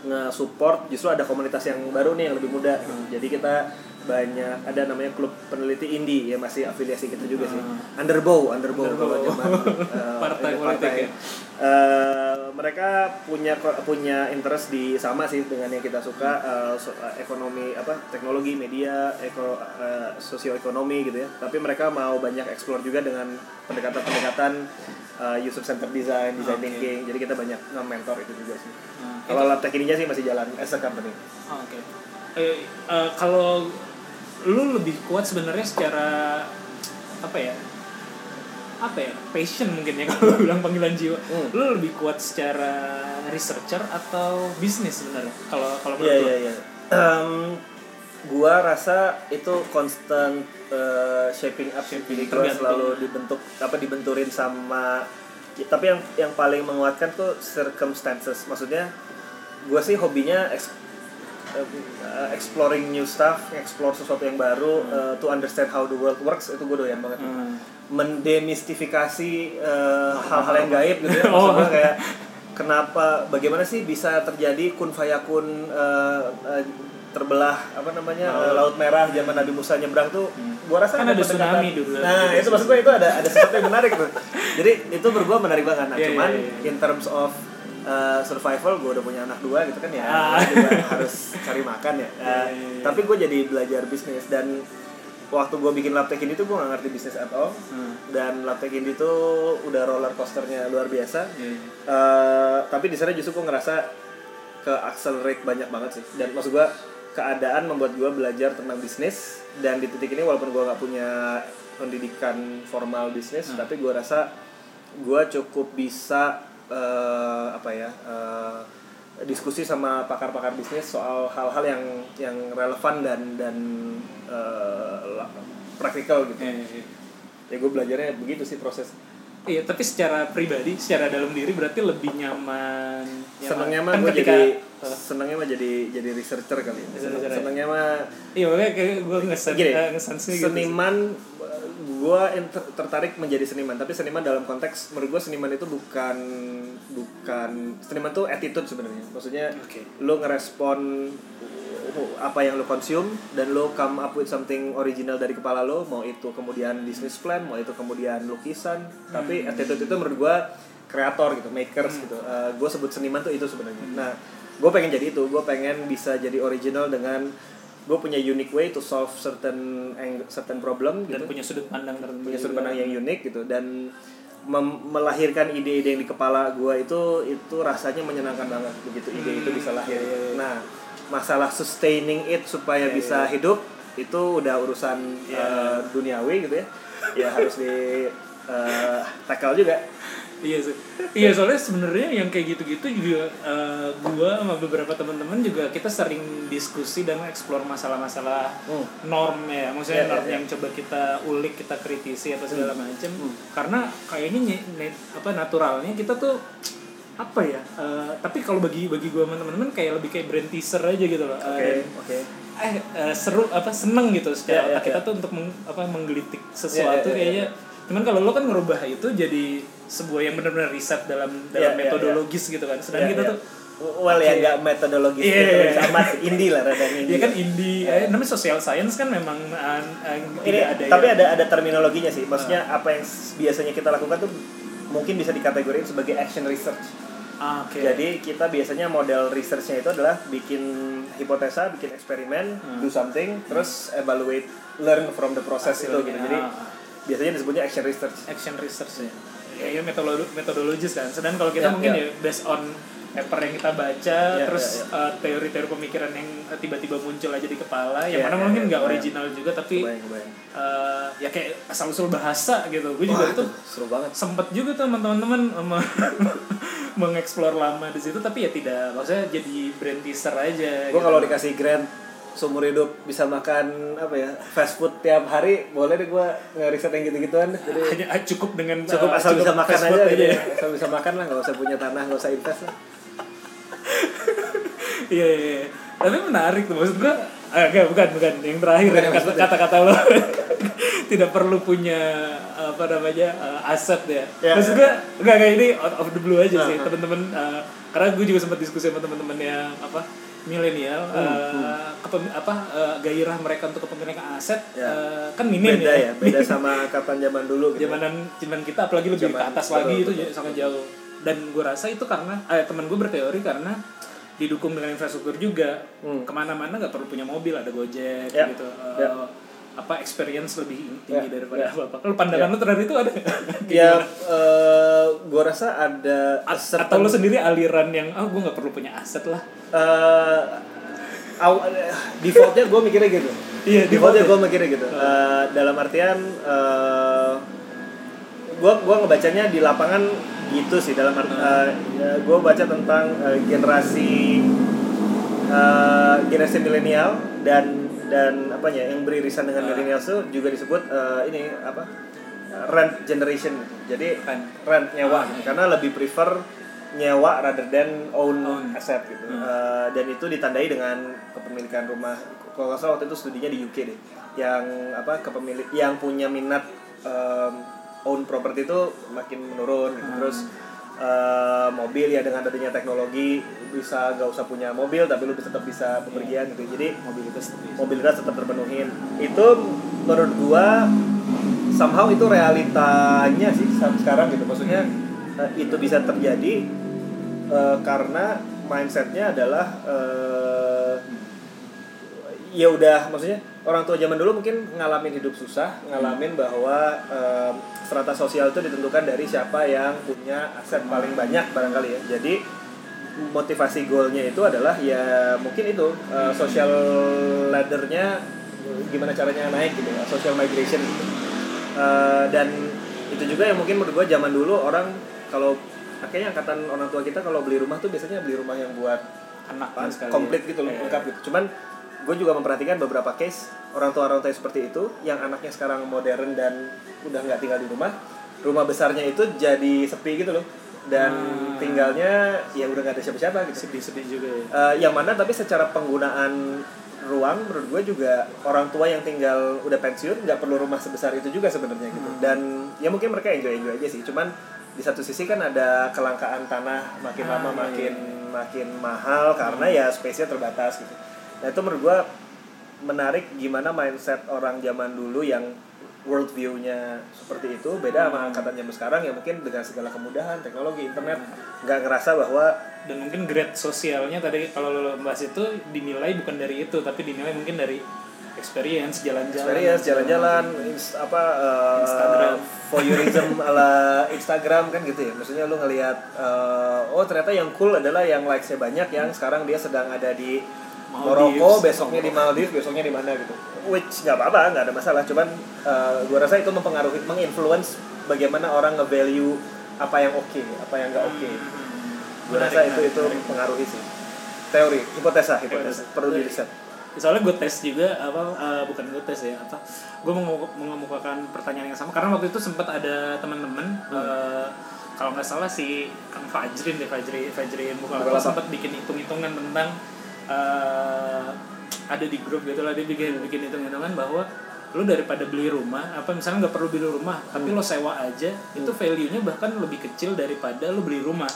nge-support justru ada komunitas yang baru nih yang lebih muda. Hmm. Jadi kita banyak ada namanya klub peneliti indie ya masih afiliasi kita juga sih. Hmm. Underbow, Underbow Underbow. kalau zaman (laughs) eh, Partai ini politik ya? Eh, mereka punya punya interest di sama sih dengan yang kita suka eh, so- eh, ekonomi apa teknologi media eko eh, sosioekonomi gitu ya tapi mereka mau banyak explore juga dengan pendekatan-pendekatan eh, user centered design design Oke. thinking jadi kita banyak nge-mentor itu juga sih Nah, kalau lab tech sih masih jalan as a company Oh, Oke. Eh, eh, kalau lu lebih kuat sebenarnya secara apa ya? Apa ya? Passion mungkin ya (laughs) kalau bilang panggilan jiwa. Hmm. Lu lebih kuat secara researcher atau bisnis sebenarnya? Kalau kalau menurut lu? iya iya. Em, gua rasa itu constant uh, shaping up Shaping, gua selalu dibentuk apa dibenturin sama ya, tapi yang yang paling menguatkan tuh circumstances. Maksudnya gua sih hobinya eks- uh, exploring new stuff, explore sesuatu yang baru uh, to understand how the world works itu gue doyan banget. Hmm. Mendemistifikasi uh, hal-hal yang gaib gitu ya. (laughs) Oh. Kayak kenapa bagaimana sih bisa terjadi kun fayakun uh, uh, terbelah apa namanya uh, laut merah zaman Nabi Musa nyebrang tuh gua rasa Kan ada tsunami dulu. nah itu maksud gua itu ada ada sesuatu yang menarik tuh jadi itu menurut gua menarik banget nah Iya, cuman iya, iya. in terms of uh, survival gua udah punya anak dua gitu kan ya Ah. juga harus cari makan ya Uh, (laughs) tapi gua jadi belajar bisnis dan waktu gua bikin laptech ini tuh gua gak ngerti bisnis at all Hmm. dan laptech ini tuh udah roller coasternya luar biasa iya. Eh, tapi di sana justru gue ngerasa ke accelerate banyak banget sih dan maksud gue keadaan membuat gue belajar tentang bisnis dan di titik ini walaupun gue nggak punya pendidikan formal bisnis Hmm. tapi gue rasa gue cukup bisa eh, apa ya eh, diskusi sama pakar-pakar bisnis soal hal-hal yang yang relevan dan dan la- praktikal gitu Iya, iya, iya. ya gue belajarnya begitu sih proses Iya, tapi secara pribadi, secara dalam diri berarti lebih nyaman. senengnya mah kan gue ketika, jadi senengnya mah jadi jadi researcher kali ya. Researcher ya? senengnya mah iya makanya kayak gue ngeset gini eh, ngesense gitu. seniman gue tertarik menjadi seniman tapi seniman dalam konteks menurut gue seniman itu bukan bukan seniman tuh attitude sebenarnya. Maksudnya Oke. lo ngerespon apa yang lo consume dan lo come up with something original dari kepala lo mau itu kemudian business plan mau itu kemudian lukisan. Tapi attitude itu menurut gue kreator gitu makers gitu. Gue sebut seniman tuh itu sebenarnya. Nah gue pengen jadi itu. Gue pengen bisa jadi original dengan gue punya unique way to solve certain ang- certain problem dan gitu punya sudut pandang tertentu. punya sudut pandang yang unik gitu dan melahirkan ide-ide yang di kepala gue itu itu rasanya menyenangkan banget begitu ide itu bisa lahir. Iya, iya, iya. Nah masalah sustaining it supaya Iya, bisa iya. hidup itu udah urusan Iya. eh, duniawi gitu ya ya harus di eh, tackle juga. Iya sih. Iya soalnya sebenarnya yang kayak gitu-gitu juga eh, gua sama beberapa teman-teman juga kita sering diskusi dan eksplor masalah-masalah Hmm. norm ya, maksudnya Iya, norm iya, yang coba kita ulik, kita kritisi atau segala macam. Hmm. Karena kayaknya apa naturalnya kita tuh apa ya? eh, tapi kalau bagi bagi gua sama teman-teman kayak lebih kayak brand teaser aja gitu loh. Oke Eh, oke. eh eh, seru apa seneng gitu secara iya, otak kita iya. tuh untuk meng- apa menggelitik sesuatu Iya, iya, iya, kayaknya cuman kalau lo kan ngerubah itu jadi sebuah yang benar-benar riset dalam dalam Iya, iya, metodologis gitu kan sedangkan Iya, kita iya. tuh well ya Oke. nggak metodologis Iya. metodologis amat sih. indie lah rada indie Iya kan indie, eh, namanya social science kan memang uh, uh, ini tidak ada tapi yang- ada ada terminologinya sih maksudnya apa yang biasanya kita lakukan tuh mungkin bisa dikategorikan sebagai action research Ah, oke. jadi kita biasanya model researchnya itu adalah bikin hipotesa bikin eksperimen Hmm. do something terus evaluate learn from the process itu Hasilnya, gitu jadi ah. biasanya disebutnya action research action research ya. Ya, ya metodolo- metodologis kan. Sedangkan kalau kita Ya, mungkin ya. ya based on paper yang kita baca, Ya, terus ya, uh, teori-teori pemikiran yang uh, tiba-tiba muncul aja di kepala, yang Ya, mana ya, mungkin ya, nggak original juga, tapi kebayang kebayang uh, ya kayak asal usul bahasa gitu. Gue juga Wah, tuh seru banget sempet juga tuh teman-teman me- (laughs) mengeksplor lama di situ, tapi ya tidak, maksudnya jadi brand teaser aja. gue gitu. kalau dikasih grant seumur hidup bisa makan apa ya fast food tiap hari boleh deh gue ngeriset yang gitu-gituan jadi hanya ah, cukup dengan cukup uh, asal bisa makan aja, gitu ya. ya. asal bisa makan lah nggak usah punya tanah nggak usah invest lah Iya, iya, iya. Tapi menarik tuh maksud gua. Ah, enggak, bukan, bukan. Yang terakhir Bukan ya, yang kata-kata lo (laughs) tidak perlu punya apa namanya uh, aset ya. Ya, maksud ya. gua enggak kayak ini out of the blue aja sih, Ah, ah. teman-teman uh, karena gue juga sempat diskusi sama teman-teman yang apa milenial Hmm, uh, kepem- apa uh, gairah mereka untuk kepemilikan aset Ya. uh, kan minim beda ya beda Minim. sama kapan zaman dulu gitu. zamanan zaman kita apalagi lebih Zaman- ke atas betul, lagi itu betul. ya, sangat jauh dan gue rasa itu karena eh, teman gue berteori karena didukung dengan infrastruktur juga Hmm. ke mana-mana nggak perlu punya mobil ada gojek Ya, gitu Eh, ya. Apa experience lebih tinggi Ya, daripada ya. apa apa kalau pandangan Ya. lu terhadap itu ada (laughs) ya eh gue rasa ada A- certain- atau lu sendiri aliran yang ah gue nggak perlu punya aset lah. Aw- defaultnya gue mikirnya gitu. Iya, defaultnya default gue ya. mikirnya gitu. Eh, dalam artian gue gua ngebacanya di lapangan gitu sih. Dalam art, gue baca tentang eh, generasi eh, generasi milenial dan dan apa ya yang beririsan dengan Ah. milenial itu juga disebut eh, ini apa rent generation jadi Rent. rent nyewa iya. karena lebih prefer nyewa rather than own, Own. aset gitu Hmm. Eh, dan itu ditandai dengan kepemilikan rumah kalau nggak salah waktu itu studinya di UK deh yang apa kepemilik yang punya minat em, own property itu makin menurun gitu. Hmm. terus eh, mobil ya dengan adanya teknologi bisa nggak usah punya mobil tapi lu bisa tetap bisa bepergian gitu. Jadi mobilitas mobilitas tetap terpenuhin. Itu menurut gua somehow itu realitanya sih sampai sekarang gitu. Maksudnya eh, itu bisa terjadi eh, karena mindsetnya adalah eh, ya udah maksudnya orang tua zaman dulu mungkin ngalamin hidup susah ngalamin bahwa eh, strata sosial itu ditentukan dari siapa yang punya aset paling banyak barangkali ya. Jadi motivasi goalnya itu adalah ya mungkin itu eh, social laddernya gimana caranya naik gitu ya, social migration gitu. Eh, dan itu juga yang mungkin menurut gua zaman dulu orang kalau kayaknya angkatan orang tua kita kalau beli rumah tuh biasanya beli rumah yang buat anak komplit gitu loh Iya. lengkap gitu. Cuman gue juga memperhatikan beberapa case orang tua orang tua seperti itu yang anaknya sekarang modern dan udah nggak tinggal di rumah rumah besarnya itu jadi sepi gitu loh. Dan Hmm. tinggalnya ya udah nggak ada siapa-siapa gitu. Sedih-sedih juga ya. Eh, yang mana tapi secara penggunaan ruang menurut gue juga orang tua yang tinggal udah pensiun nggak perlu rumah sebesar itu juga sebenarnya gitu. Hmm. dan ya mungkin mereka enjoy enjoy aja sih cuman di satu sisi kan ada kelangkaan tanah makin Ah, lama iya, makin makin mahal karena ya space-nya terbatas gitu nah itu menurut gue menarik gimana mindset orang zaman dulu yang world view-nya seperti itu beda sama Hmm. angkatan zaman sekarang yang mungkin dengan segala kemudahan teknologi internet Hmm. nggak ngerasa bahwa dan mungkin grade sosialnya tadi kalau lo bahas itu dinilai bukan dari itu tapi dinilai mungkin dari experience jalan-jalan experience jalan-jalan ins- apa uh, Instagram. voyeurism (laughs) ala Instagram kan gitu ya maksudnya lu ngelihat uh, oh ternyata yang cool adalah yang likesnya banyak yang sekarang dia sedang ada di Maroko besoknya di Maldives besoknya di mana gitu. Which nggak apa-apa nggak ada masalah. Cuman uh, gua rasa itu mempengaruhi menginfluence bagaimana orang nge-value apa yang oke apa yang nggak oke. Gua Menarik, rasa itu itu mempengaruhi sih. Teori hipotesa hipotesa. Perlu di riset soalnya gue tes juga apa eh, bukan gue tes ya apa gue mengemukakan pertanyaan yang sama. Karena waktu itu sempat ada teman-teman Hmm. eh, kalau nggak salah si Kang Fajrin deh Fajri Fajrin bukan sempat bikin hitung-hitungan tentang eh, ada di grup gitu lah dia bikin bikin hitung-hitungan bahwa lo daripada beli rumah apa misalnya nggak perlu beli rumah tapi Hmm. lo sewa aja itu value nya bahkan lebih kecil daripada lo beli rumah.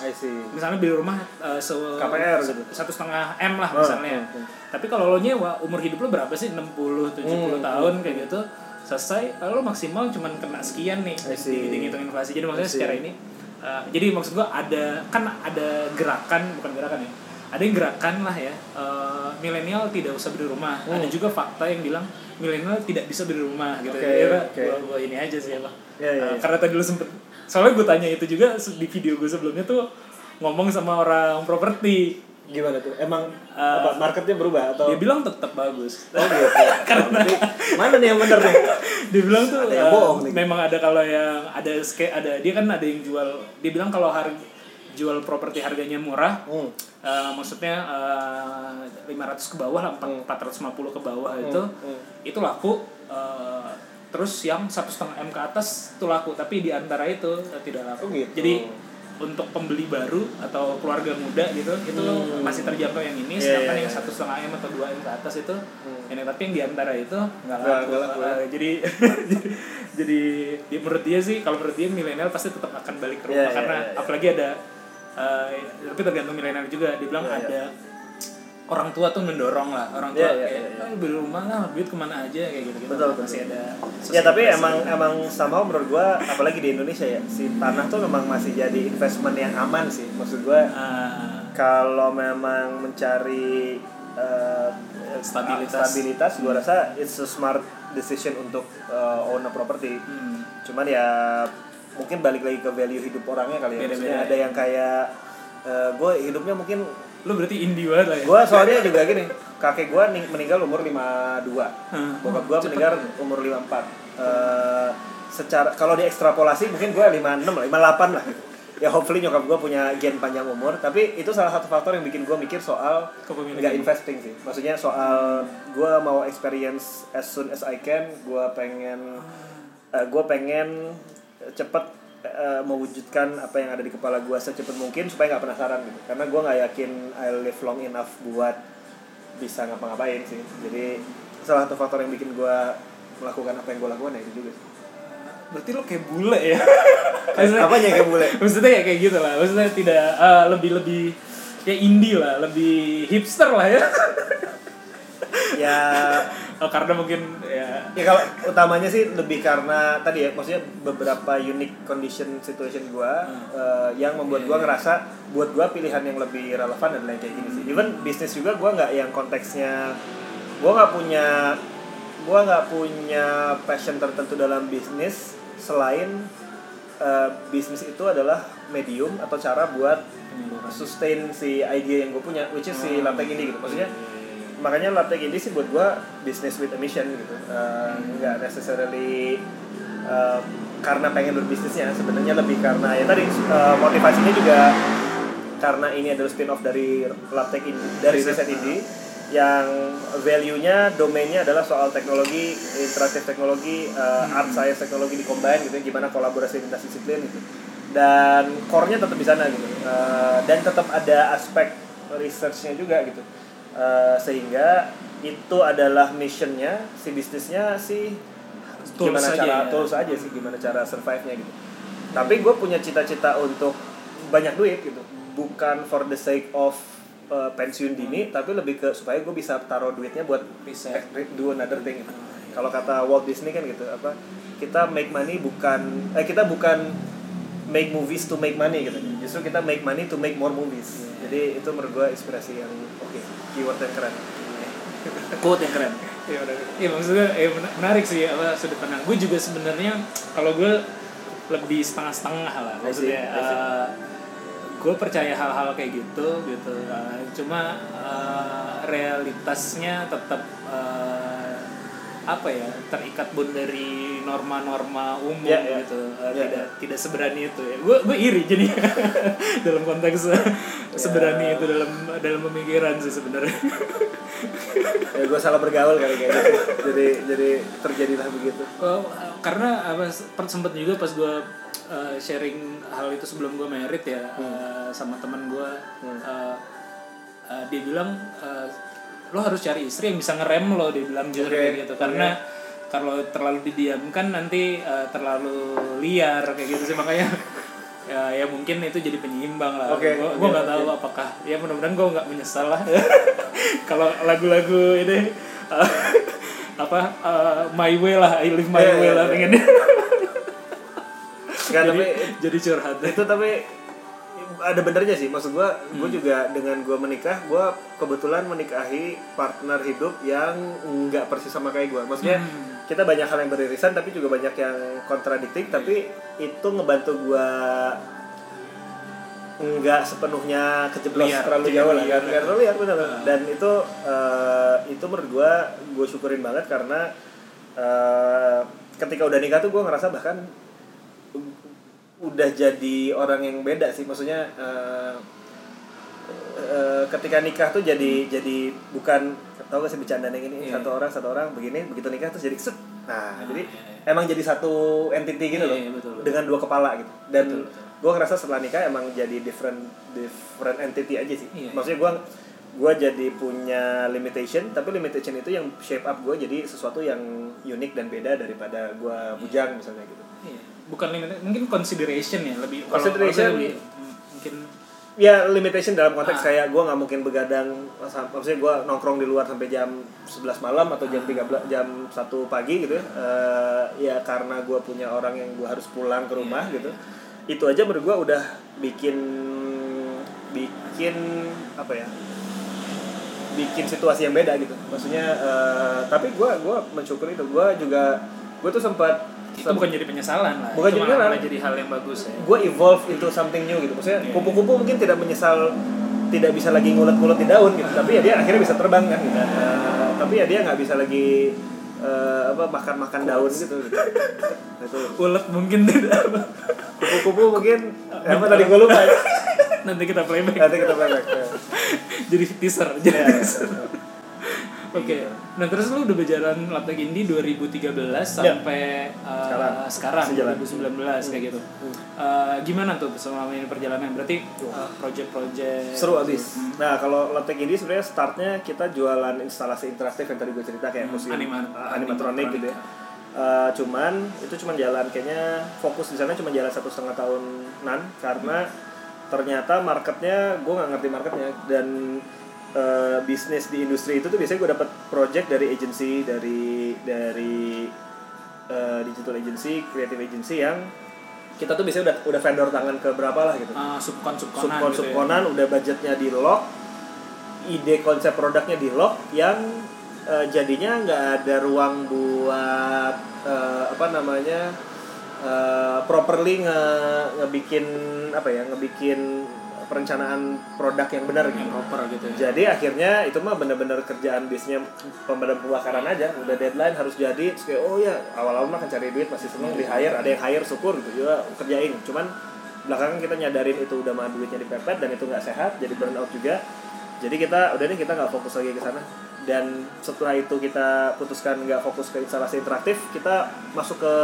Misalnya beli rumah uh, se KPR gitu. satu setengah m lah Oh, misalnya. oh. tapi kalau lo nyewa umur hidup lo berapa sih? 60 70 Hmm, tahun kayak gitu. Selesai uh, lo maksimal cuman kena sekian nih I see. dihitung inflasi. Jadi maksudnya secara ini uh, jadi maksud gua ada kan ada gerakan bukan gerakan ya ada yang gerakan lah ya uh, milenial tidak usah beli rumah Hmm. ada juga fakta yang bilang milenial tidak bisa beli rumah gitu Oke, ya oke. gua, gua ini aja sih Ya, ya, Uh, ya. karena tadi lu sempet soalnya gue tanya itu juga di video gue sebelumnya tuh ngomong sama orang properti Gimana tuh? Emang Eh, apa marketnya berubah atau? dia bilang tetap bagus Oh gitu. Karena (laughs) mana nih yang bener nih? dia bilang tuh Ada yang eh, bohong nih. memang ada kalau yang ada ske- ada dia kan ada yang jual dia bilang kalau harga jual properti harganya murah Hmm. eh, maksudnya eh, 500 ke bawah lah Hmm. 450 ke bawah itu hmm. itu laku eh, terus yang satu setengah m ke atas itu laku tapi di antara itu eh, tidak laku Oh, gitu. jadi untuk pembeli baru atau keluarga muda gitu itu Hmm. masih terjangkau yang ini Iya, sedangkan iya, yang iya. satu setengah m atau dua m ke atas itu Hmm. ini tapi yang di antara itu nggak laku, nggak laku, ya. Eh, jadi (laughs) jadi dia menurut dia sih kalau menurut dia milenial pasti tetap akan balik ke rumah Iya, iya, karena iya, iya. apalagi ada eh, tapi tergantung milenial juga. Dia bilang Iya, ada orang tua tuh mendorong lah. Orang tua Iya, iya, kayak iya, iya. "Ah, beli rumah lah duit ke mana aja kayak gitu gitu Betul, betul. masih ada Ya tapi emang emang somehow menurut gua apalagi di Indonesia ya si tanah tuh memang masih jadi investment yang aman sih. Maksud gua Ah, kalau memang mencari uh, Stabilitas. stabilitas gua rasa it's a smart decision untuk uh, own a property. Hmm. cuman ya mungkin balik lagi ke value hidup orangnya kali ya. Beda-beda Maksudnya ya. ada yang kayak uh, gue hidupnya mungkin lu berarti indie banget lah ya? Gue soalnya juga gini kakek gue meninggal umur 52 Hmm. bokap gue meninggal umur 54 Eh, secara kalau diekstrapolasi mungkin gue 56 lah 58 lah. Gitu. ya hopefully nyokap gue punya gen panjang umur. Tapi itu salah satu faktor yang bikin gue mikir soal nggak investing sih. Maksudnya soal gue mau experience as soon as I can gue pengen gue pengen cepet eh, mewujudkan apa yang ada di kepala gue secepat mungkin supaya nggak penasaran gitu. Karena gue nggak yakin I live long enough buat bisa ngapa-ngapain sih. Jadi salah satu faktor yang bikin gue melakukan apa yang gue lakukan ya itu juga sih. berarti lu kayak bule ya? (laughs) Apanya yang kayak bule? Maksudnya ya kayak gitu lah. Maksudnya tidak eh, lebih lebih ya indie lah. Lebih hipster lah ya (laughs) ya. (laughs) Oh, karena mungkin ya. Ya kalau utamanya sih lebih karena tadi ya maksudnya beberapa unique condition situation gua eh, yang membuat gua ngerasa buat gua pilihan yang lebih relevan adalah yang kayak gini sih. Even bisnis juga gua nggak yang konteksnya gua nggak punya gua nggak punya passion tertentu dalam bisnis selain eh, bisnis itu adalah medium atau cara buat sustain si idea yang gue punya which is si laptop ini gitu. Maksudnya makanya Laptec ini sih buat gua business with a mission gitu. Eh, nggak necessarily eh, karena pengen berbisnisnya sebenarnya lebih karena ya tadi eh, motivasinya juga karena ini adalah spin off dari Laptec ini dari riset ini yang value-nya domainnya adalah soal teknologi interaktif teknologi eh, art science teknologi di combine gitu gimana kolaborasi lintas disiplin gitu. Dan core-nya tetap di sana gitu. Eh, dan tetap ada aspek research-nya juga gitu Eh, sehingga itu adalah missionnya si bisnisnya si Tools gimana cara ya. tools aja sih gimana cara survive-nya gitu. Tapi gue punya cita-cita untuk banyak duit gitu. Bukan for the sake of uh, pensiun dini tapi lebih ke supaya gue bisa taruh duitnya buat Riset. eh, do another thing gitu. kalau kata Walt Disney kan gitu apa kita make money bukan eh kita bukan make movies to make money gitu. Justru kita make money to make more movies. Jadi itu menurut gue inspirasi yang keyword yang keren quote yang keren Iya. Iya maksudnya eh, men- menarik sih apa sudut pandang. Gue juga sebenarnya kalau gue lebih setengah-setengah lah maksudnya. I see. gue percaya hal-hal kayak gitu gitu. Eh, cuma eh, realitasnya tetap eh, apa ya terikat bun dari norma-norma umum Ya, ya. gitu. Eh, Ya, tidak tidak seberani itu ya. Gue gue iri jadi (laughs) dalam konteks eh, seberani itu dalam dalam pemikiran sih sebenarnya. (laughs) ya gue salah bergaul kali kayaknya jadi jadi terjadilah begitu Oh, karena apa sempet juga pas gue uh, sharing hal itu sebelum gue merit ya uh, sama teman gue uh, uh, dia bilang uh, lo harus cari istri yang bisa ngerem lo dia bilang jujur Oke, kayak gitu. Karena kalau terlalu didiamkan nanti eh, terlalu liar kayak gitu sih. Makanya ya, ya mungkin itu jadi penyeimbang lah. Oke, Gua oke, gua nggak tahu apakah ya mudah-mudahan gue nggak menyesal lah. (laughs) Kalau lagu-lagu ini eh, (laughs) apa eh, my way lah I live my Iya, way iya, lah iya. pengen Nggak, (laughs) jadi, tapi jadi curhat. itu tapi ada benernya sih maksud gua Hmm. gue juga dengan gua menikah gua kebetulan menikahi partner hidup yang nggak persis sama kayak gua maksudnya Hmm. kita banyak hal yang beririsan tapi juga banyak yang kontradiktif tapi itu ngebantu gua nggak sepenuhnya kejeblos Liar, terlalu tidak jauh lah nggak terlalu liar benar Ah. dan itu eh, itu menurut gua gue syukurin banget karena eh, ketika udah nikah tuh gua ngerasa bahkan udah jadi orang yang beda sih maksudnya eh, eh, ketika nikah tuh jadi jadi bukan tau gak sih bercanda yang ini Iya. satu orang satu orang begini begitu nikah terus jadi set nah Ah, jadi iya, emang jadi satu entity gitu Iya, loh iya, betul, betul. dengan dua kepala gitu dan Betul, betul. gue ngerasa setelah nikah emang jadi different different entity aja sih Iya, iya. maksudnya gue gue jadi punya limitation tapi limitation itu yang shape up gue jadi sesuatu yang unik dan beda daripada gue bujang misalnya gitu Iya. Bukan limit mungkin consideration ya lebih Consideration. kalau lebih, mm, mungkin ya limitation dalam konteks Ah. kayak gue nggak mungkin begadang maksudnya gue nongkrong di luar sampai jam 11 malam atau jam 13 jam 1 pagi gitu ya. Eh, ya karena gue punya orang yang gue harus pulang ke rumah Iya, gitu. Itu aja menurut gue udah bikin bikin apa ya? Bikin situasi yang beda gitu. Maksudnya eh, tapi gue gua mensyukuri itu. Gue juga gue tuh sempat itu bukan jadi penyesalan lah. Bukan jadi malah, penyesalan. jadi hal yang bagus ya. Gue evolve into something new gitu. Maksudnya Iya. kupu-kupu mungkin tidak menyesal tidak bisa lagi ngulet-ngulet di daun gitu. Tapi ya dia akhirnya bisa terbang kan gitu. Eh, tapi ya dia nggak bisa lagi eh, apa makan-makan daun gitu, itu. Ulet mungkin tidak. Kupu-kupu mungkin eh, apa tadi gue lupa ya. nanti kita playback. Nanti kita balik ya. jadi teaser jadi Iya, teaser oke nah terus lu udah berjalan Laptop Indie 2013 sampai uh, Sekarang. sekarang, Sejalan. 2019 kayak gitu Hmm. Uh, gimana tuh selama ini perjalanan berarti uh, project-project seru abis Hmm. nah kalau Lotek ini sebenarnya startnya kita jualan instalasi interaktif yang tadi gue cerita kayak Hmm, anima- uh, animatronik animatronik. gitu ya Uh, cuman itu cuma jalan kayaknya fokus di sana cuma jalan satu setengah tahunan karena ternyata marketnya gue nggak ngerti marketnya dan uh, bisnis di industri itu tuh biasanya gue dapat project dari agency dari dari uh, digital agency creative agency yang kita tuh biasanya udah udah vendor tangan ke berapa lah gitu uh, subkon subkonan subkon gitu ya. subkonan udah budgetnya di lock ide konsep produknya di lock yang eh, jadinya nggak ada ruang buat eh, apa namanya eh, properly nge ngebikin apa ya ngebikin perencanaan produk yang benar yang gitu proper gitu ya. Jadi akhirnya itu mah bener-bener kerjaan bisnisnya pemadam kebakaran aja. Udah deadline harus jadi. Terus kayak oh ya awal-awal mah kan cari duit masih seneng di hire. Ada yang hire syukur gitu. Juga kerjain. Cuman belakangan kita nyadarin itu udah mah duitnya dipepet dan itu nggak sehat jadi burnout juga. Jadi kita udah deh kita nggak fokus lagi ke sana. Dan setelah itu kita putuskan nggak fokus ke instalasi interaktif kita masuk ke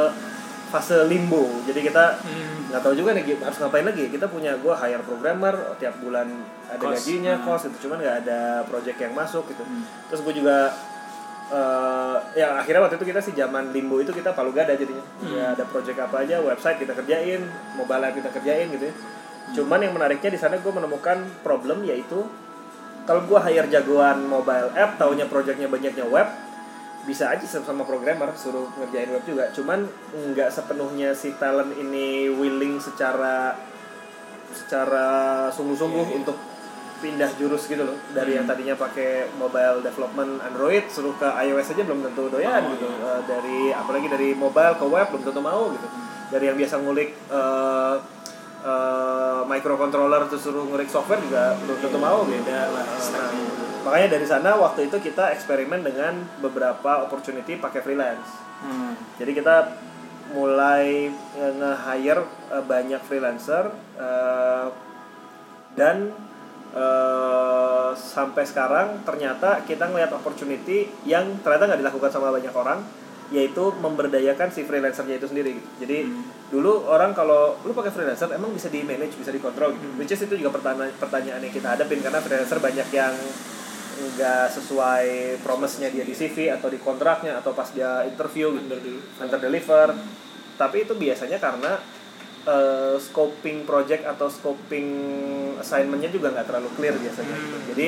fase limbo jadi kita Hmm. nggak tahu juga nih harus ngapain lagi kita punya gue hire programmer tiap bulan ada Cost. gajinya Hmm. cost itu cuman nggak ada project yang masuk gitu Hmm. terus gue juga eh ya akhirnya waktu itu kita sih zaman limbo itu kita palu gada jadinya Hmm. ya ada project apa aja website kita kerjain mobile app kita kerjain gitu ya. cuman yang menariknya di sana gue menemukan problem yaitu kalau gue hire jagoan mobile app taunya projectnya banyaknya web bisa aja sama programmer suruh ngerjain web juga cuman nggak sepenuhnya si talent ini willing secara secara sungguh-sungguh Iya, iya. untuk pindah jurus gitu loh dari yang Hmm. tadinya pakai mobile development Android suruh ke iOS aja belum tentu doyan Oh, gitu iya. Eh, dari apalagi dari mobile ke web belum tentu mau gitu dari yang biasa ngulik eh, eh, microcontroller terus suruh ngulik software juga belum tentu mau beda lah Nah, makanya dari sana waktu itu kita eksperimen dengan beberapa opportunity pakai freelance Hmm. jadi kita mulai nge- nge-hire eh, banyak freelancer eh, dan eh, sampai sekarang ternyata kita ngelihat opportunity yang ternyata nggak dilakukan sama banyak orang yaitu memberdayakan si freelancernya itu sendiri gitu. jadi Hmm. Dulu orang kalau lu pakai freelancer emang bisa di manage bisa dikontrol gitu Hmm. which is itu juga pertanyaan pertanyaan yang kita hadapin karena freelancer banyak yang nggak sesuai promise-nya dia di CV atau di kontraknya atau pas dia interview gitu Under deliver. under deliver tapi itu biasanya karena eh, scoping project atau scoping assignment-nya juga nggak terlalu clear biasanya gitu. Hmm. jadi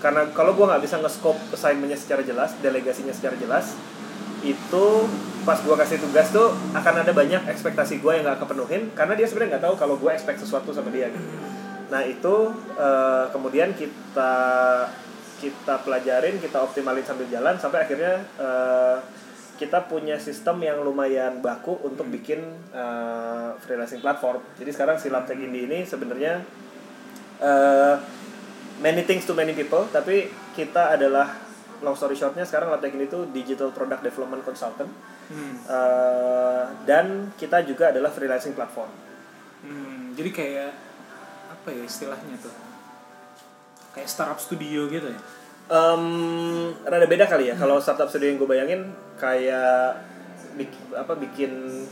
karena kalau gua nggak bisa nge-scope assignment-nya secara jelas delegasinya secara jelas itu pas gua kasih tugas tuh akan ada banyak ekspektasi gua yang nggak kepenuhin karena dia sebenarnya nggak tahu kalau gua expect sesuatu sama dia gitu. Nah itu eh, kemudian kita kita pelajarin, kita optimalin sambil jalan sampai akhirnya eh, kita punya sistem yang lumayan baku untuk bikin eh, freelancing platform. Jadi sekarang si Labtech Indie ini sebenarnya eh, many things to many people, tapi kita adalah long story shortnya sekarang Indie itu digital product development consultant Hmm. Eh, dan kita juga adalah freelancing platform. Hmm, jadi kayak apa ya istilahnya tuh? Kayak startup studio gitu ya. Em, rada beda kali ya. Kalau startup studio yang gue bayangin kayak bik- apa bikin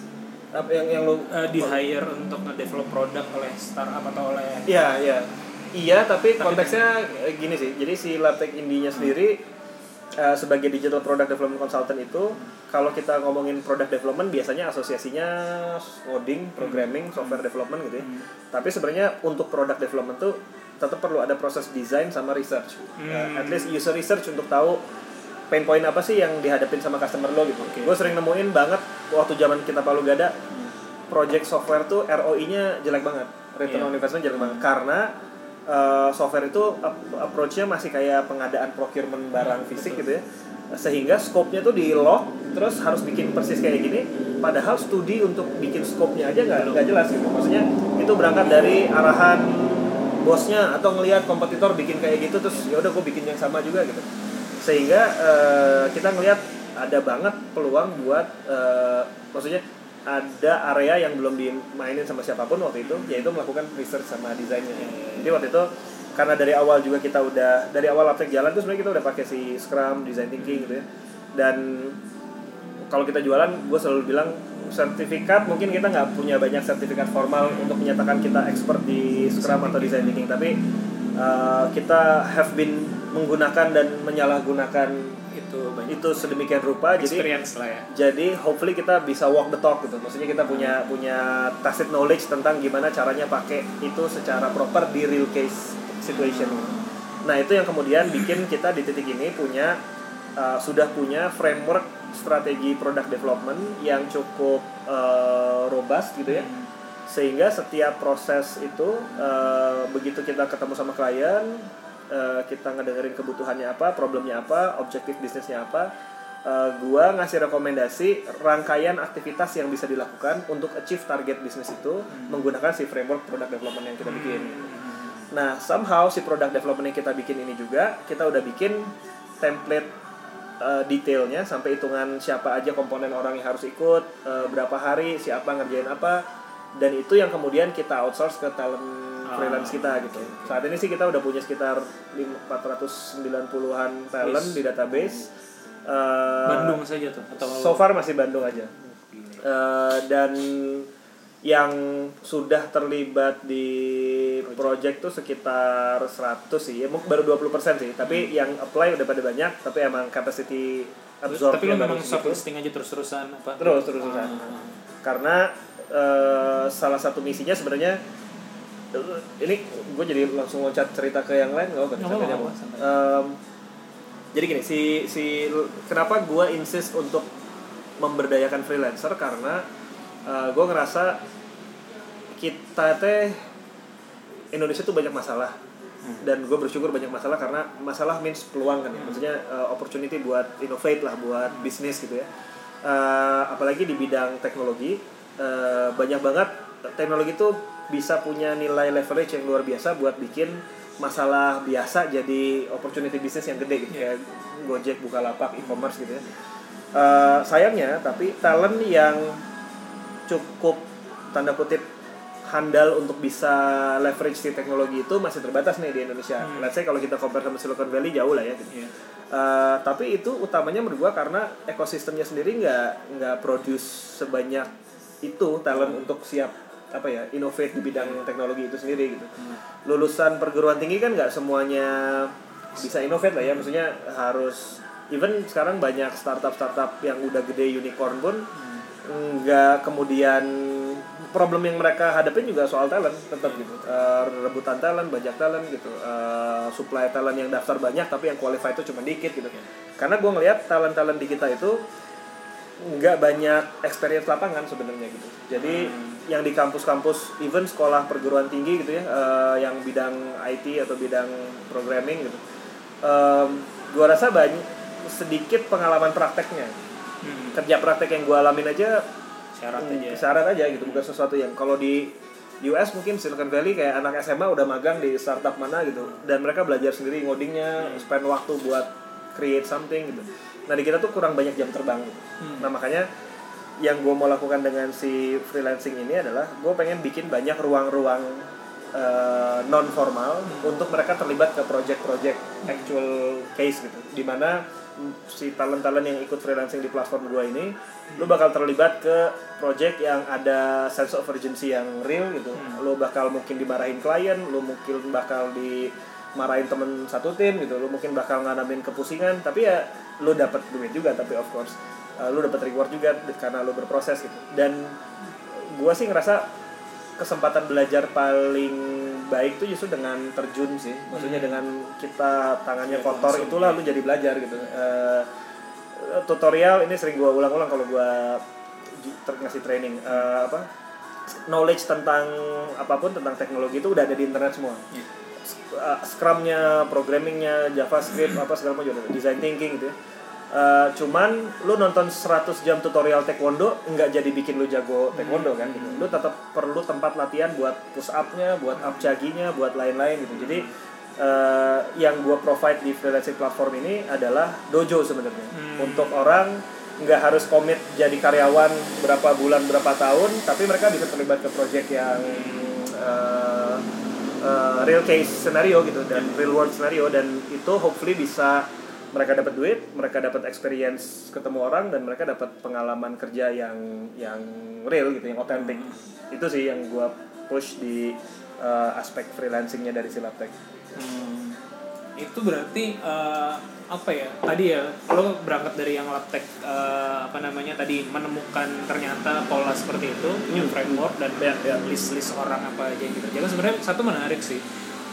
apa yang yang lu Eh, di hire untuk nge-develop produk oleh startup atau oleh Iya, iya. Iya, tapi Tapi- konteksnya eh, gini sih. Jadi si Labtech Indinya sendiri eh, sebagai digital product development consultant itu kalau kita ngomongin product development biasanya asosiasinya coding, programming, software development gitu ya. Hmm. Tapi sebenarnya untuk product development tuh tetap perlu ada proses design sama research. Hmm. Eh, at least user research untuk tahu pain point apa sih yang dihadapin sama customer lo gitu. Oke. Gue sering nemuin banget waktu zaman kita palu gada project software tuh ROI-nya jelek banget, return Iya. on investment jelek banget karena uh, software itu ap- approach-nya masih kayak pengadaan procurement barang fisik gitu ya. Sehingga scope-nya tuh di lock terus harus bikin persis kayak gini padahal studi untuk bikin scope-nya aja nggak nggak jelas gitu. Maksudnya itu berangkat dari arahan bosnya atau ngelihat kompetitor bikin kayak gitu terus ya udah gue bikin yang sama juga gitu. Sehingga uh, kita ngelihat ada banget peluang buat uh, maksudnya ada area yang belum dimainin sama siapa pun waktu itu yaitu melakukan research sama desainnya. Jadi waktu itu karena dari awal juga kita udah dari awal Aptek jalan tuh sebenarnya kita udah pakai si Scrum design thinking gitu ya. Dan kalau kita jualan gue selalu bilang sertifikat mungkin kita nggak punya banyak sertifikat formal untuk menyatakan kita expert di Scrum atau design thinking tapi uh, kita have been menggunakan dan menyalahgunakan itu banyak itu sedemikian rupa jadi experience lah ya. jadi hopefully kita bisa walk the talk gitu. Maksudnya kita punya punya tacit knowledge tentang gimana caranya pakai itu secara proper di real case situation. Nah itu yang kemudian bikin kita di titik ini punya uh, sudah punya framework strategi product development yang cukup uh, robust gitu ya. Hmm. sehingga setiap proses itu uh, begitu kita ketemu sama klien uh, kita ngedengerin kebutuhannya apa problemnya apa objektif bisnisnya apa. Uh, gua ngasih rekomendasi rangkaian aktivitas yang bisa dilakukan untuk achieve target bisnis itu menggunakan si framework product development yang kita bikin. Nah somehow si product development yang kita bikin ini juga kita udah bikin template uh, detailnya sampai hitungan siapa aja komponen orang yang harus ikut uh, berapa hari siapa ngerjain apa. Dan itu yang kemudian kita outsource ke talent freelance kita gitu. Saat ini sih kita udah punya sekitar lim- 490-an talent Yes. di database. Uh, Bandung saja tuh atau so far masih Bandung aja. Uh, dan yang sudah terlibat di project tuh sekitar 100 sih. Ya baru 20% sih. Tapi yang apply udah pada banyak tapi emang capacity absorb tapi lu memang short listing aja terus-terusan apa? terus terus terusan Ah. karena eh, salah satu misinya sebenarnya ini gue jadi langsung loncat cerita ke yang lain nggak apa-apa. Em, jadi gini si si kenapa gue insist untuk memberdayakan freelancer karena gue ngerasa kita teh Indonesia tuh banyak masalah Hmm. dan gue bersyukur banyak masalah karena masalah means peluang kan ya. maksudnya uh, opportunity buat innovate lah buat bisnis gitu ya Uh, apalagi di bidang teknologi uh, banyak banget teknologi itu bisa punya nilai leverage yang luar biasa buat bikin masalah biasa jadi opportunity bisnis yang gede gitu kayak Gojek, Bukalapak, e-commerce gitu ya. Uh, sayangnya tapi talent yang cukup tanda kutip handal untuk bisa leverage si teknologi itu masih terbatas nih di Indonesia. Hmm. Let's say kalau kita compare sama Silicon Valley jauh lah ya. Gitu. Iya. Uh, tapi itu utamanya menurut gua karena ekosistemnya sendiri nggak nggak produce sebanyak itu talent untuk siap apa ya innovate di bidang teknologi itu sendiri gitu. Hmm. Lulusan perguruan tinggi kan nggak semuanya bisa innovate lah ya maksudnya harus even sekarang banyak startup startup yang udah gede unicorn pun nggak kemudian problem yang mereka hadapin juga soal talent tetap gitu Eh, rebutan talent banyak talent gitu Eh, supply talent yang daftar banyak tapi yang qualified itu cuma dikit gitu karena gue ngelihat talent talent di kita itu nggak banyak experience lapangan sebenarnya gitu jadi yang di kampus-kampus even sekolah perguruan tinggi gitu ya eh, yang bidang IT atau bidang programming gitu Em, gua rasa banyak sedikit pengalaman prakteknya Hmm. kerja praktek yang gua alamin aja Syarat Hmm, aja. syarat aja gitu bukan sesuatu yang kalau di US mungkin Silicon Valley kayak anak SMA udah magang di startup mana gitu dan mereka belajar sendiri ngodingnya Hmm. spend waktu buat create something gitu nah di kita tuh kurang banyak jam terbang gitu. Hmm. nah makanya yang gue mau lakukan dengan si freelancing ini adalah gue pengen bikin banyak ruang-ruang non formal Hmm. untuk mereka terlibat ke project-project actual case gitu di mana si talent-talent yang ikut freelancing di platform gue ini lu bakal terlibat ke project yang ada sense of urgency yang real gitu Hmm. lu bakal mungkin dimarahin klien lu mungkin bakal dimarahin temen satu tim gitu lu mungkin bakal ngalamin kepusingan tapi ya lu dapat duit juga tapi of course uh, lu dapat reward juga karena lu berproses gitu. Dan gua sih ngerasa kesempatan belajar paling baik tuh justru dengan terjun sih. Maksudnya dengan kita tangannya Ya, kotor langsung, itulah ya. lu jadi belajar gitu. Eh, tutorial ini sering gua ulang-ulang kalau ter- ngasih training. Eh, apa? Knowledge tentang apa pun tentang teknologi itu udah ada di internet semua. Iya. uh, Scrumnya, programmingnya, JavaScript, apa segala macam, design thinking gitu ya. Uh, cuman lu nonton 100 jam tutorial taekwondo nggak jadi bikin lu jago taekwondo kan gitu. Lu tetap perlu tempat latihan buat push up-nya, buat up chaginya, buat lain-lain gitu. Jadi uh, yang gua provide di freelancing platform ini adalah dojo sebenarnya. Hmm. Untuk orang nggak harus komit jadi karyawan berapa bulan berapa tahun, tapi mereka bisa terlibat ke project yang uh, uh, real case scenario gitu dan real world scenario dan itu hopefully bisa mereka dapat duit, mereka dapat experience ketemu orang dan mereka dapat pengalaman kerja yang yang real gitu, yang otentik. Itu sih yang gua push di uh, aspek freelancingnya dari Silaptek. Hmm, itu berarti eh, apa ya tadi ya lo berangkat dari yang laptek eh, apa namanya tadi menemukan ternyata pola seperti itu punya Hmm. framework dan Ya, ya. list list orang apa aja yang dikerjakan sebenarnya satu menarik sih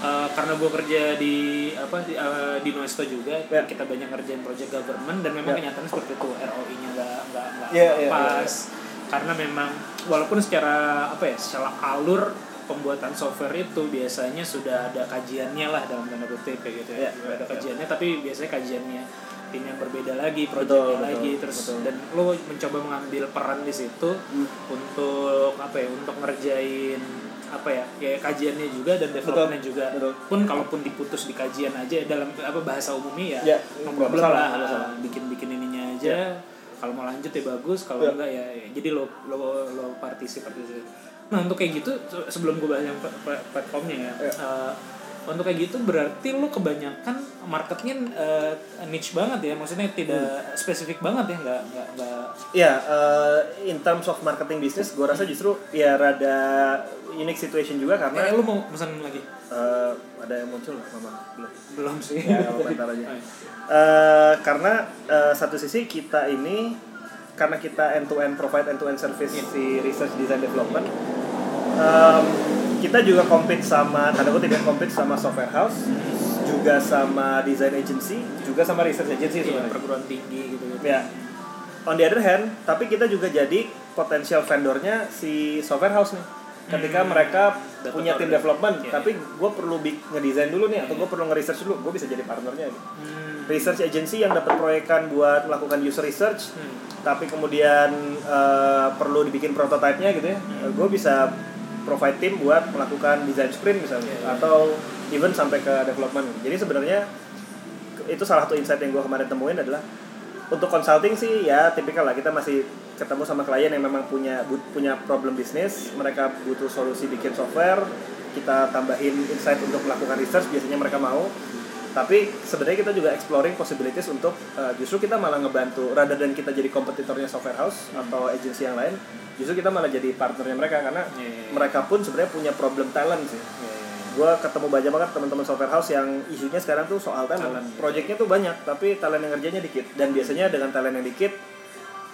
Eh, karena gue kerja di apa di, eh, di Noesto juga Ya. kita banyak ngerjain project government dan memang Ya. kenyataannya seperti itu ROI-nya nggak nggak nggak Ya, nggak ya, pas karena memang walaupun secara apa ya secara alur pembuatan software itu biasanya sudah ada kajiannya lah dalam tanda kutip kayak gitu ya, Ya, ada ya. kajiannya tapi biasanya kajiannya tim yang berbeda lagi proyeknya betul, lagi terus betul. dan lo mencoba mengambil peran di situ untuk apa ya untuk ngerjain apa ya kayak kajiannya juga dan developmentnya juga betul. pun kalaupun diputus di kajian aja dalam apa bahasa umumnya ya Ya, no problem masalah, lah masalah. bikin bikin ininya aja kalau mau lanjut ya bagus kalau Ya. enggak ya, ya. jadi lo lo lo partisip partisip nah untuk kayak gitu se- sebelum gue bahas yang pla- pla- platformnya ya, Ya. eh, untuk kayak gitu berarti lo kebanyakan marketnya eh, niche banget ya maksudnya tidak Hmm. spesifik banget ya nggak nggak nggak Ya, uh, in terms of marketing business, gue rasa justru ya rada unique situation juga karena eh, lo mau pesan lagi uh, ada yang muncul mama belum. belum sih Ya, bentar aja. (laughs) Eh, karena eh, satu sisi kita ini karena kita end to end provide end to end service di research design development em, kita juga compete sama tanda kutip ya compete sama software house juga sama design agency juga sama research agency Iya, sebenarnya perguruan tinggi gitu gitu ya on the other hand tapi kita juga jadi potensial vendornya si software house nih ketika Hmm. mereka Dapat punya tim development Iya, tapi gue perlu ngedesain dulu nih atau gue perlu nge-research dulu gue bisa jadi partnernya gitu Hmm. research agency yang dapat proyekan buat melakukan user research Hmm. tapi kemudian eh, perlu dibikin prototipenya gitu ya Hmm. gue bisa provide tim buat melakukan design sprint misalnya Iya, iya. atau even sampai ke development. Jadi sebenarnya itu salah satu insight yang gue kemarin temuin adalah untuk consulting sih ya tipikal lah. Kita masih ketemu sama klien yang memang punya punya problem bisnis mereka butuh solusi bikin software. Kita tambahin insight untuk melakukan research biasanya mereka mau tapi sebenarnya kita juga exploring possibilities untuk uh, justru kita malah ngebantu rather dan kita jadi kompetitornya software house atau agency yang lain justru kita malah jadi partnernya mereka karena Iya, iya, iya. mereka pun sebenarnya punya problem talent sih Iya, iya, iya. gue ketemu banyak banget teman-teman software house yang isunya sekarang tuh soal talent. Talent. Projectnya tuh banyak, tapi talent yang ngerjainnya dikit. Dan biasanya dengan talent yang dikit,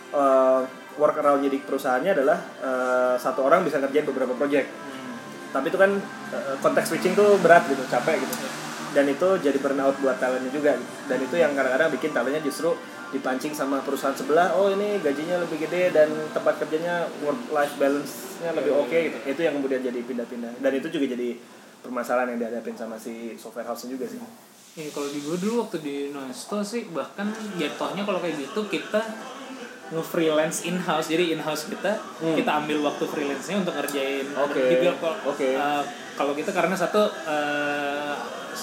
uh, work around di perusahaannya adalah uh, satu orang bisa ngerjain beberapa project. Hmm. Tapi itu kan uh, konteks switching tuh berat gitu, capek gitu. Dan itu jadi burnout buat talentnya juga. Dan itu yang kadang-kadang bikin talentnya justru dipancing sama perusahaan sebelah. Oh ini gajinya lebih gede dan tempat kerjanya work life balance-nya lebih oke gitu. Itu yang kemudian jadi pindah-pindah. Dan itu juga jadi permasalahan yang dihadapin sama si software house-nya juga sih. Iya kalau di gue dulu waktu di Noesto sih bahkan jatuhnya kalau kayak gitu kita nge-freelance in-house jadi in-house kita Hmm. kita ambil waktu freelance-nya untuk ngerjain Oke, Jadi kalau- oke. eh, kalau kita karena satu eh,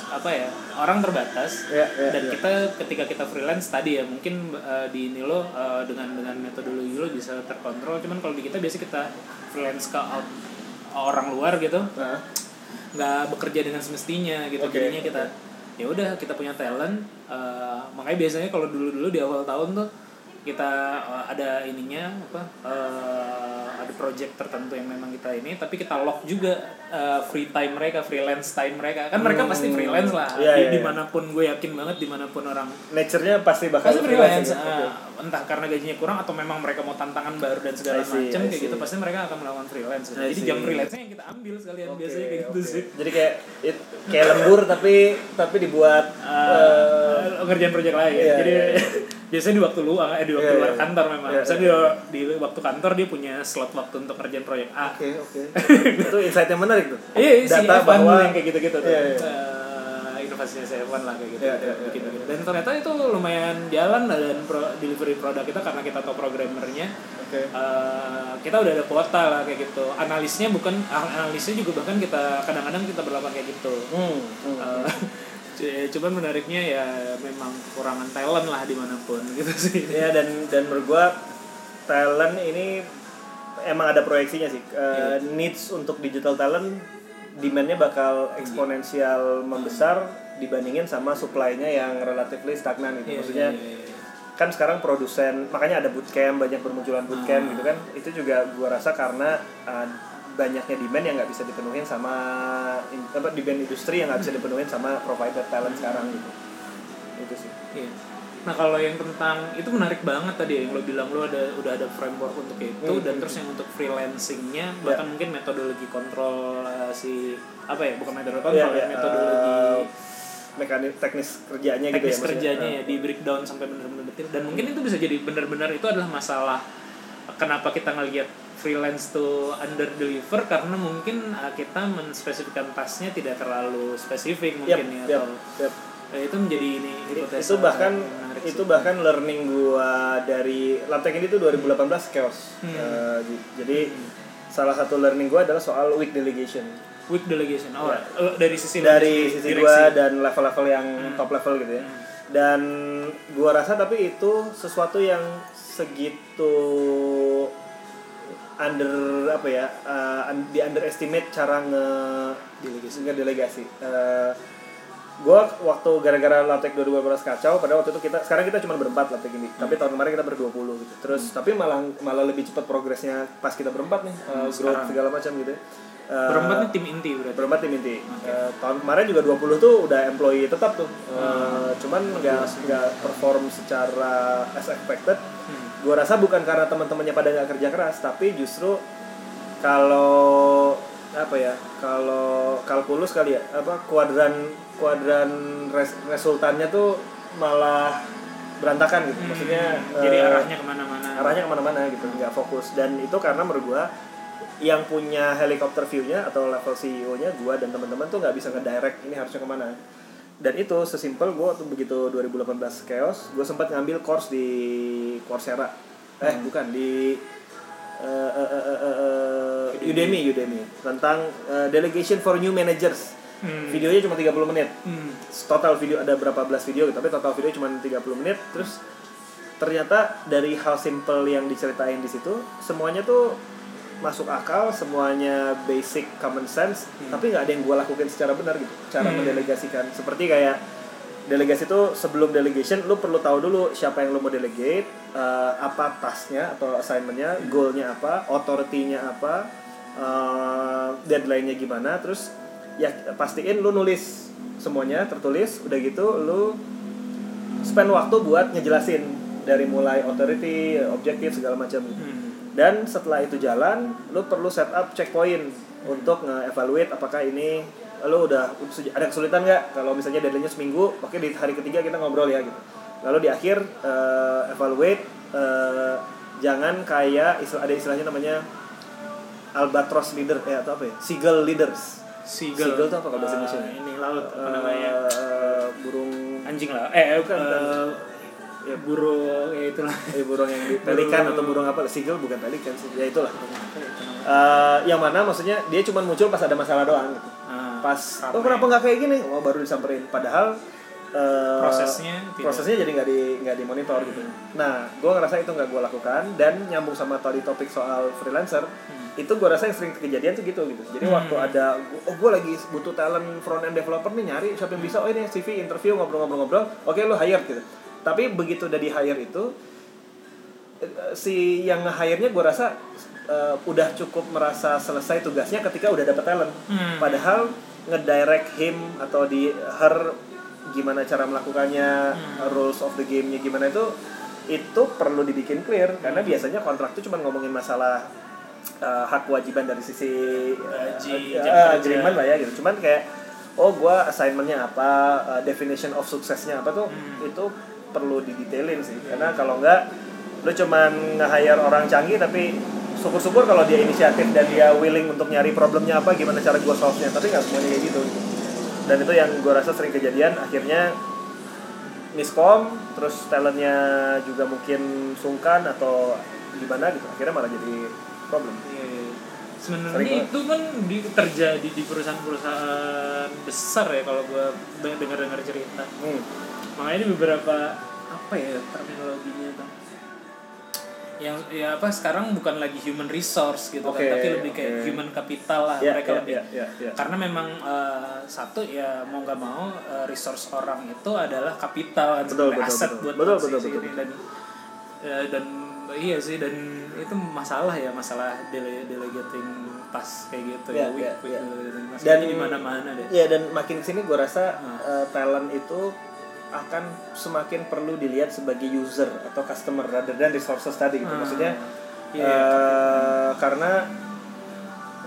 apa ya orang terbatas. Ya, ya, dan ya. kita ketika kita freelance tadi ya mungkin eh, di ini lo eh, dengan dengan metodologi lo bisa terkontrol. Cuman kalau di kita biasa kita freelance ke out- orang luar gitu. Nah, nggak bekerja dengan semestinya gitu. Oke, jadinya kita ya udah kita punya talent eh, makanya biasanya kalau dulu dulu di awal tahun tuh kita eh, ada ininya apa eh, ada project tertentu yang memang kita ini tapi kita lock juga eh, free time mereka freelance time mereka kan mereka Hmm. pasti freelance lah Iya, di iya, iya. di mana pun gue yakin banget di mana pun orang nature-nya pasti bakal pasti freelance gitu. eh, Oke. entah karena gajinya kurang atau memang mereka mau tantangan baru dan segala macam kayak gitu pasti mereka akan melakukan freelance gitu. I jadi see. jam freelance-nya yang kita ambil sekalian Oke, biasanya kayak gitu oke. sih Jadi kayak it- kayak lembur tapi tapi dibuat eh, uh, ngerjain proyek lain. iya, Jadi iya, iya. Biasanya di waktu luang, eh di waktu Iya, luar iya. kantor memang. Iya, Misalnya di, di waktu kantor dia punya slot waktu untuk ngerjain proyek A. Oke, oke. (laughs) itu insight yang menarik tuh. Iya, si Data Evan bahwa yang kayak gitu-gitu tuh. Iya, iya. Eh, inovasinya si Evan lah kayak gitu. Iya, gitu, iya, iya, bikin bikin. Dan ternyata itu lumayan jalan dan pro, delivery produk kita karena kita tahu programmernya. Oke. Eh, kita udah ada kuota lah kayak gitu. Analisnya bukan analisnya juga bahkan kita kadang-kadang kita berlakukan kayak gitu. Hmm. hmm. C- cuman menariknya ya memang kekurangan talent lah di mana pun (laughs) gitu sih Ya dan dan menurut gua talent ini emang ada proyeksinya sih. Eh, Iya. Needs untuk digital talent demand-nya bakal eksponensial membesar dibandingin sama supply-nya yang relatively stagnan gitu. Iya, Maksudnya iya, iya, iya. kan sekarang produsen makanya ada bootcamp banyak bermunculan bootcamp Ah. gitu kan itu juga gua rasa karena uh, banyaknya demand yang nggak bisa dipenuhin sama apa demand industri yang nggak bisa dipenuhin sama provider talent sekarang gitu. Itu sih. Iya. Nah kalau yang tentang itu menarik banget tadi ya, yang lo bilang lo ada udah ada framework untuk itu Hmm, dan hmm, terus yang untuk freelancingnya bahkan mungkin metodologi kontrol eh, si apa ya bukan metodologi kontrol Iya, ya, iya, metodologi uh, mekanik teknis kerjanya gitu ya teknis maksudnya. kerjanya ya di breakdown sampai benar-benar detail. Dan mungkin itu bisa jadi benar-benar itu adalah masalah kenapa kita ngelihat freelance tuh under deliver karena mungkin uh, kita menspesifikkan tasnya tidak terlalu spesifik mungkin ya yap, atau yap. eh, itu menjadi ini itu bahkan itu sih. bahkan learning gua dari Labtech ini tuh 2018 chaos Hmm. Uh, jadi salah satu learning gua adalah soal weak delegation weak delegation oh Ya. eh, dari sisi dari direksi. sisi gua dan level-level yang Hmm. top level gitu ya Hmm. dan gua rasa tapi itu sesuatu yang segitu under apa ya uh, di underestimate cara nge Delegasi. nge delegasi Uh, gua waktu gara-gara Laptek 2018 kacau pada waktu itu kita sekarang kita cuma berempat Laptek ini tapi tahun kemarin kita berdua gitu terus tapi malah malah lebih cepat progresnya pas kita berempat nih uh, growth sekarang. segala macam gitu. Uh, berempat nih tim inti berarti berempat tim inti. Eh, tahun kemarin juga 20 tuh udah employee tetap tuh. Eh, cuman nggak nggak perform secara as expected. Hmm. Gua rasa bukan karena teman-temannya pada nggak kerja keras, tapi justru kalau apa ya? Kalau kalkulus kali ya, apa kuadran kuadran res, resultannya tuh malah berantakan gitu. Maksudnya Hmm. jadi eh, arahnya ke mana-mana arahnya ke mana-mana gitu nggak fokus dan itu karena menurut gua yang punya helikopter view-nya atau level CEO-nya gua dan teman-teman tuh nggak bisa ngedirect ini harusnya ke mana dan itu sesimpel gua waktu begitu 2018 chaos gua sempat ngambil course di Coursera. Eh bukan di eh, eh, eh, eh, eh, Udemy. Udemy tentang eh, delegation for new managers. Hmm. videonya cuma 30 menit. Hmm. total video ada berapa belas video gitu, tapi total video cuma 30 menit. Terus ternyata dari hal simple yang diceritain di situ semuanya tuh masuk akal semuanya basic common sense tapi nggak ada yang gue lakukan secara benar gitu cara Hmm. mendelegasikan seperti kayak delegasi itu sebelum delegation lu perlu tahu dulu siapa yang lu mau delegate eh, apa tasnya atau assignmentnya goalnya apa authority-nya apa eh, deadline-nya gimana terus ya pastiin lu nulis semuanya tertulis udah gitu lu spend waktu buat ngejelasin dari mulai authority objektif segala macam Hmm. Dan setelah itu jalan lu perlu set up checkpoint untuk nge-evaluate apakah ini lu udah ada kesulitan nggak kalau misalnya deadline-nya seminggu oke di hari ketiga kita ngobrol ya gitu lalu di akhir eh, evaluate eh, jangan kayak istilah ada istilahnya namanya albatross leader eh atau apa ya seagull leaders Seagull. Seagull tuh apa kalau bahasa Eh, Indonesia? ini laut apa namanya? eh, burung Anjing lah. Eh, Bukan, bukan. Ya burung ya itulah. eh, burung yang di pelikan atau burung apa? Seagull bukan pelikan sih. Ya itulah. Eh, yang mana maksudnya dia cuma muncul pas ada masalah doang gitu. Ah, pas oh kenapa nggak kayak gini? Oh baru disamperin. Padahal eh, Prosesnya tidak. prosesnya jadi nggak di nggak dimonitor gitu. Nah gue ngerasa itu nggak gue lakukan dan nyambung sama tadi topik soal freelancer itu gue rasa yang sering kejadian tuh gitu gitu. Jadi Hmm. waktu ada oh gue lagi butuh talent front end developer nih nyari siapa yang bisa. Oh ini CV interview ngobrol-ngobrol-ngobrol. Oke lo hire gitu tapi begitu udah di hire itu eh, si yang nge-hire-nya gue rasa eh, udah cukup merasa selesai tugasnya ketika udah dapet talent Hmm. padahal ngedirect him atau di her gimana cara melakukannya Hmm. rules of the game-nya gimana itu itu perlu dibikin clear karena biasanya kontrak itu cuma ngomongin masalah eh, hak kewajiban dari sisi Gaji, kerja. agreement lah ya gitu cuman kayak oh gua assignmentnya apa eh, definition of suksesnya apa tuh Hmm. itu perlu didetailin sih karena kalau enggak lu cuman nge-hire orang canggih tapi syukur-syukur kalau dia inisiatif dan dia willing untuk nyari problemnya apa gimana cara gua solve-nya tapi nggak semuanya kayak gitu dan itu yang gua rasa sering kejadian akhirnya miskom terus talentnya juga mungkin sungkan atau gimana gitu akhirnya malah jadi problem Iya, iya. Sebenarnya itu kan di, terjadi di perusahaan-perusahaan besar ya kalau gua dengar-dengar cerita. hmm. Makanya ini beberapa apa ya terminologinya tuh. Yang ya apa sekarang bukan lagi human resource gitu Oke, kan, tapi lebih kayak human capital lah Ya, mereka ya, lebih. ya, ya, ya. Karena memang eh, satu ya mau nggak mau eh, resource orang itu adalah kapital Betul, betul, aset betul. buat Betul, betul, betul, betul. dan ya, dan iya sih dan itu masalah ya masalah dele delegating tas kayak gitu Ya, ya, weak, ya, weak ya. task. Dan- di mana-mana deh. Ya dan makin ke sini gue rasa Hmm. eh, talent itu akan semakin perlu dilihat sebagai user atau customer rather than resources tadi gitu. Hmm. Maksudnya Iya, eh, karena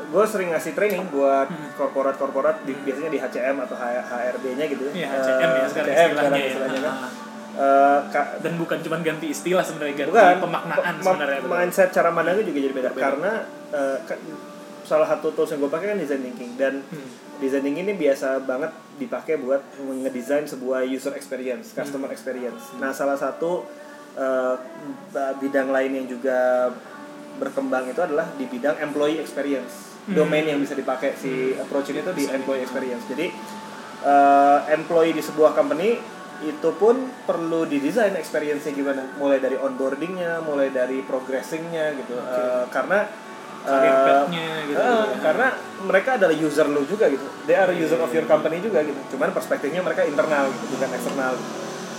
gue sering ngasih training buat Hmm. korporat-korporat di, biasanya di HCM atau HRD-nya gitu Iya, Eh, HCM ya sekarang HCM istilahnya ya. kan. Eh, ka- dan bukan cuma ganti istilah sebenarnya ganti bukan pemaknaan ma- sebenarnya mindset cara mandangnya juga jadi beda Berbeda. karena eh, ka- salah satu tools yang gue pakai kan design thinking dan Hmm. Design thinking ini biasa banget dipakai buat ngedesain sebuah user experience, customer Hmm. experience. Nah, salah satu eh, bidang lain yang juga berkembang itu adalah di bidang employee experience. Hmm. Domain yang bisa dipakai si approach ini tuh di employee experience. Jadi eh, employee di sebuah company itu pun perlu didesain experience-nya gimana, mulai dari onboardingnya, mulai dari progressingnya gitu. Eh, karena Path-nya gitu, eh, gitu karena mereka adalah user lu juga gitu. They are user of your company juga gitu. Cuman perspektifnya mereka internal gitu, bukan eksternal.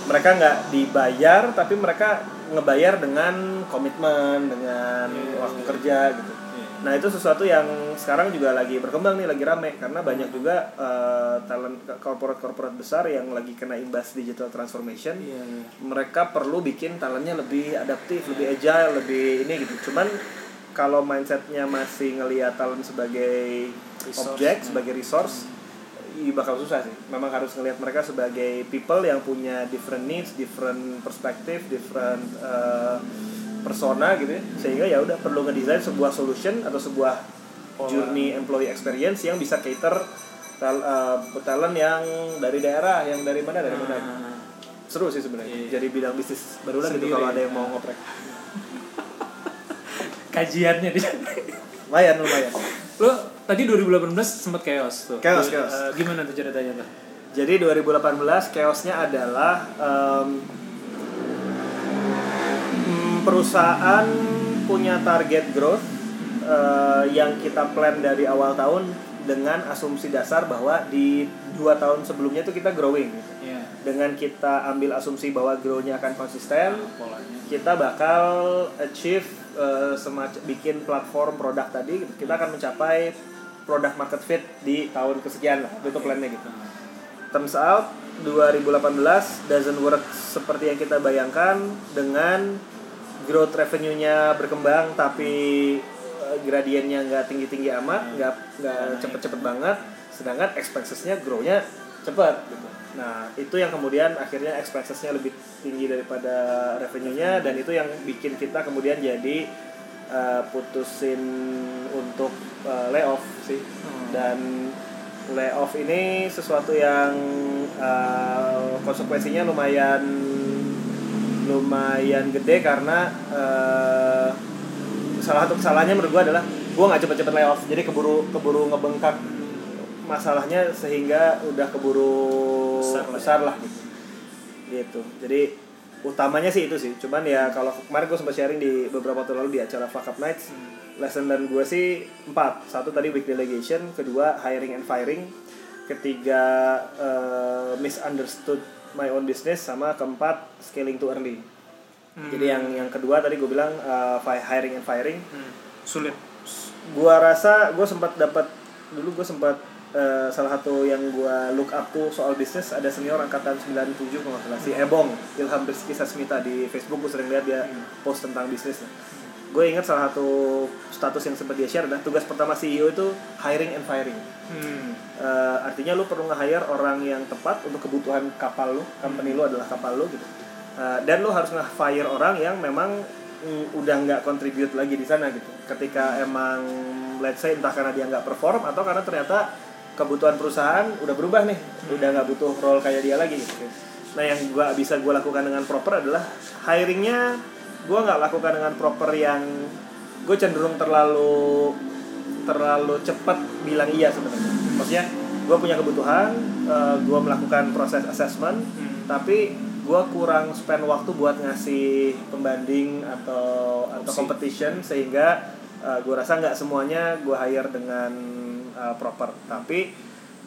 Mereka nggak dibayar, tapi mereka ngebayar dengan komitmen, dengan Iya, waktu iya. kerja gitu. Iya. Nah itu sesuatu yang sekarang juga lagi berkembang nih, lagi rame karena banyak juga eh, talent korporat-korporat besar yang lagi kena imbas digital transformation. Iya, iya. Mereka perlu bikin talentnya lebih adaptif, lebih agile, lebih ini gitu. Cuman kalau mindsetnya masih ngelihat talent sebagai Resource. objek, sebagai resource, iya bakal susah sih. Memang harus ngelihat mereka sebagai people yang punya different needs, different perspective, different eh, persona gitu ya. Sehingga ya udah perlu ngedesain sebuah solution atau sebuah Pola. journey employee experience yang bisa cater tal eh, talent yang dari daerah, yang dari mana dari mana. Ah. Seru sih sebenarnya. Iya. Jadi bidang bisnis baru lah gitu kalau ada yang mau ngoprek. Kajiannya di Lumayan, lumayan. lo tadi 2018 sempat chaos tuh Chaos, Di- chaos. eh, gimana tuh ceritanya tuh Jadi 2018 chaosnya adalah mm, perusahaan punya target growth eh, yang kita plan dari awal tahun dengan asumsi dasar bahwa di dua tahun sebelumnya itu kita growing. Iya. Dengan kita ambil asumsi bahwa grow-nya akan konsisten, polanya kita bakal achieve eh, semacam bikin platform produk tadi kita akan mencapai product market fit di tahun kesekian lah itu plannya gitu. Turns out 2018 doesn't work seperti yang kita bayangkan dengan growth revenue-nya berkembang tapi eh, gradiennya nggak tinggi-tinggi amat nggak nggak cepet-cepet banget sedangkan expenses-nya grow-nya cepet gitu. Nah, itu yang kemudian akhirnya expenses-nya lebih tinggi daripada revenue-nya dan itu yang bikin kita kemudian jadi uh, putusin untuk uh, layoff sih. Dan layoff ini sesuatu yang uh, konsekuensinya lumayan lumayan gede karena uh, salah satu kesalahannya menurut gue adalah gue nggak cepet-cepet layoff. Jadi keburu keburu ngebengkak masalahnya sehingga udah keburu Besar lah ya. besar lah gitu. Gitu. Jadi utamanya sih itu sih. Cuman ya kalau kemarin gue sempat sharing di beberapa waktu lalu di acara Fuck Up Nights lesson dan gue sih empat. Satu tadi weak delegation kedua hiring and firing ketiga eh, misunderstood my own business sama keempat scaling too early. Jadi yang yang kedua tadi gue bilang fi- hiring and firing. Hmm. sulit. Gua rasa gue sempat dapat dulu gue sempat eh, salah satu yang gua look up tuh soal bisnis ada senior angkatan 97 kalau salah si Ebong Ilham Rizky Sasmita di Facebook gue sering lihat dia post tentang bisnis. Gue ingat salah satu status yang sempat dia share adalah tugas pertama CEO itu hiring and firing. Hmm. Eh, artinya lu perlu nge-hire orang yang tepat untuk kebutuhan kapal lu company lu adalah kapal lu gitu. Eh, dan lu harus nge-fire orang yang memang mm, udah nggak contribute lagi di sana gitu. Ketika emang let's say entah karena dia nggak perform atau karena ternyata kebutuhan perusahaan udah berubah nih. Udah nggak butuh role kayak dia lagi gitu. Nah yang gua bisa gua lakukan dengan proper adalah hiringnya gua nggak lakukan dengan proper yang gue cenderung terlalu terlalu cepat bilang iya sebenarnya. Maksudnya gue punya kebutuhan gue melakukan proses assessment Hmm. tapi gue kurang spend waktu buat ngasih pembanding atau atau competition sehingga gue rasa nggak semuanya gue hire dengan uh, proper. Tapi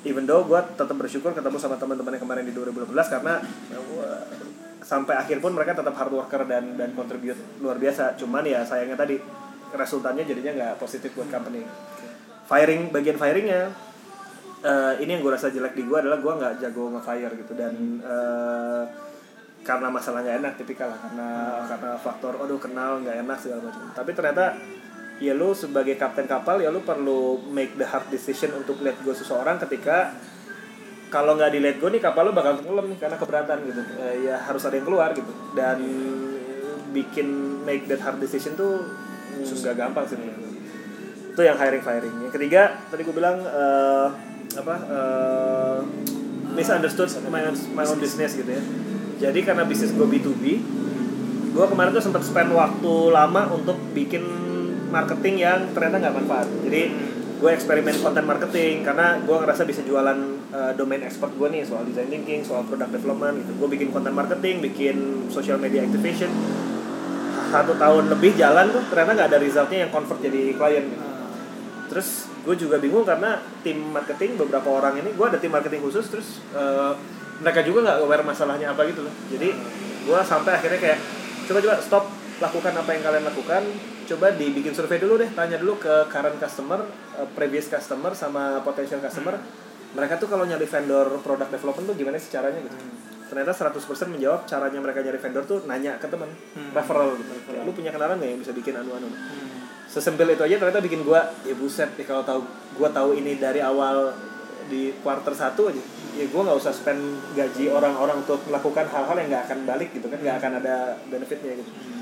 even though gue tetap bersyukur ketemu sama teman-teman yang kemarin di 2012 karena uh, sampai akhir pun mereka tetap hard worker dan dan contribute luar biasa. Cuman ya sayangnya tadi resultannya jadinya nggak positif buat company. Firing bagian firingnya eh, ini yang gue rasa jelek di gue adalah gue nggak jago nge-fire gitu. Dan eh, karena masalah nggak enak tipikal karena karena faktor aduh kenal nggak enak segala macam. Tapi ternyata ya lu sebagai kapten kapal ya lu perlu make the hard decision untuk let go seseorang ketika kalau nggak di let go nih kapal lu bakal tenggelam nih karena keberatan gitu. Eh, ya harus ada yang keluar gitu. Dan bikin make that hard decision tuh nggak gampang sih itu yang hiring firing yang ketiga tadi gue bilang eh, apa eh, misunderstood my own, my own business gitu ya. Jadi karena bisnis gue B2B gue kemarin tuh sempat spend waktu lama untuk bikin marketing yang ternyata nggak manfaat. Jadi gue eksperimen konten marketing karena gue ngerasa bisa jualan eh, domain expert gue nih soal design thinking soal product development gitu. Gue bikin konten marketing bikin social media activation. Satu tahun lebih jalan tuh ternyata nggak ada resultnya yang convert jadi klien gitu. terus gue juga bingung karena tim marketing beberapa orang ini gue ada tim marketing khusus terus eh, mereka juga nggak aware masalahnya apa gitu loh. Jadi gue sampai akhirnya kayak coba coba stop lakukan apa yang kalian lakukan coba dibikin survei dulu deh tanya dulu ke current customer eh, previous customer sama potential customer. Mereka tuh kalau nyari vendor product development tuh gimana sih caranya gitu? Ternyata 100% menjawab caranya mereka nyari vendor tuh nanya ke teman Hmm. referral gitu. Kayak, lu punya kenalan nggak yang bisa bikin anu-anu? Sesimpel itu aja ternyata bikin gua ya buset nih kalau tahu gua tahu ini dari awal di quarter satu aja. Ya gua nggak usah spend gaji orang-orang untuk melakukan hal-hal yang nggak akan balik gitu kan nggak akan ada benefitnya gitu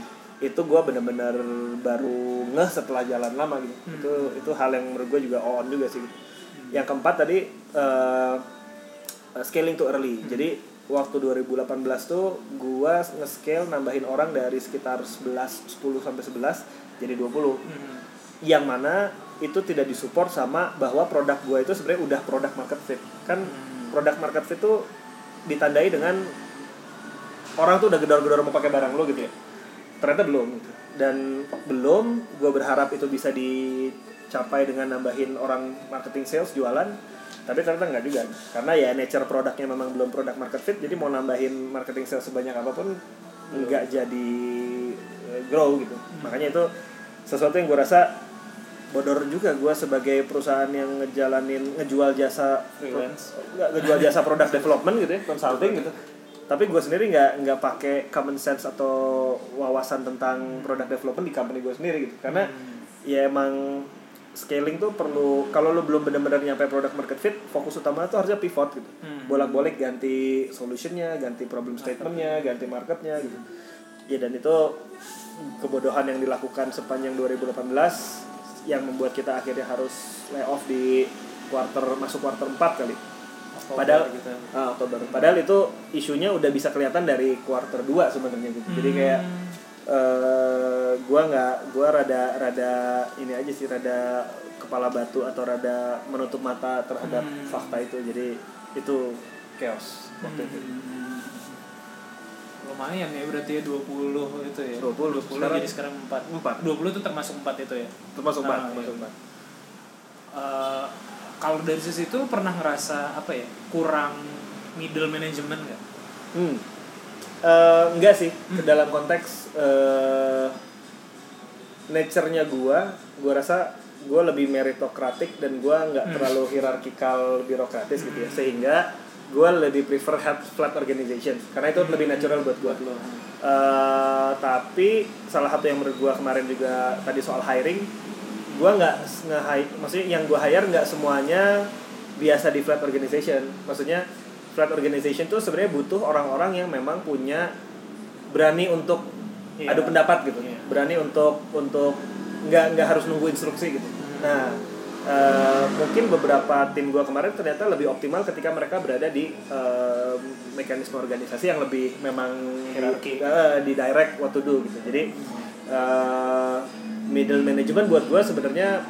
itu gua bener-bener baru ngeh setelah jalan lama gitu. Itu itu hal yang menurut gua juga on juga sih gitu. yang keempat tadi eh, scaling too early. Jadi waktu 2018 tuh gua nge-scale nambahin orang dari sekitar 11 10 sampai 11 jadi 20 Hmm. yang mana itu tidak disupport sama bahwa produk gua itu sebenarnya udah produk market fit. Kan produk market fit tuh ditandai dengan orang tuh udah gedor-gedor mau pakai barang lo gitu ya ternyata belum. Dan belum gue berharap itu bisa dicapai dengan nambahin orang marketing sales jualan. Tapi ternyata nggak juga. Karena ya nature produknya memang belum produk market fit jadi mau nambahin marketing sales sebanyak apa pun nggak jadi eh, grow gitu. Makanya itu sesuatu yang gue rasa bodor juga. Gue sebagai perusahaan yang ngejalanin ngejual jasa Freelance. nggak ngejual jasa product development gitu ya consulting gitu tapi gue sendiri nggak nggak pakai common sense atau wawasan tentang product development di company gue sendiri gitu. Karena ya emang scaling tuh perlu kalau lo belum benar-benar nyampe product market fit fokus utama tuh harusnya pivot gitu. Hmm. bolak-balik ganti solutionnya ganti problem statementnya ganti marketnya gitu. Ya dan itu kebodohan yang dilakukan sepanjang 2018 yang membuat kita akhirnya harus lay off di quarter masuk quarter 4 kali Oktober padahal gitu. ah, Oktober padahal itu isunya udah bisa kelihatan dari quarter 2 sebenarnya gitu jadi kayak Hmm. eh gua nggak gua rada rada ini aja sih rada kepala batu atau rada menutup mata terhadap Hmm. fakta itu jadi itu chaos waktu itu Hmm. lumayan ya berarti ya 20 itu ya 20, 20 sekarang- jadi sekarang 4 Empat. 20 itu termasuk 4 itu ya termasuk empat Nah, termasuk iya. empat Eh, kalau dari sisi itu pernah ngerasa apa ya kurang middle management nggak Hmm. Eh, enggak sih, ke dalam konteks eh nature-nya gua, gua rasa gua lebih meritokratik dan gua nggak Hmm. terlalu hierarkikal birokratis gitu ya. Sehingga gua lebih prefer flat organization karena itu lebih natural buat gua. Eh, tapi salah satu yang menurut gua kemarin juga tadi soal hiring, gua nggak nge maksudnya yang gua hire nggak semuanya biasa di flat organization. Maksudnya flat organization tuh sebenarnya butuh orang-orang yang memang punya berani untuk Iya. adu pendapat gitu, Iya. berani untuk untuk nggak nggak harus nunggu instruksi gitu. Nah, eh, mungkin beberapa tim gua kemarin ternyata lebih optimal ketika mereka berada di eh, mekanisme organisasi yang lebih memang Hierarki. di, eh, di direct what to do gitu. Jadi eh, middle management buat gua sebenarnya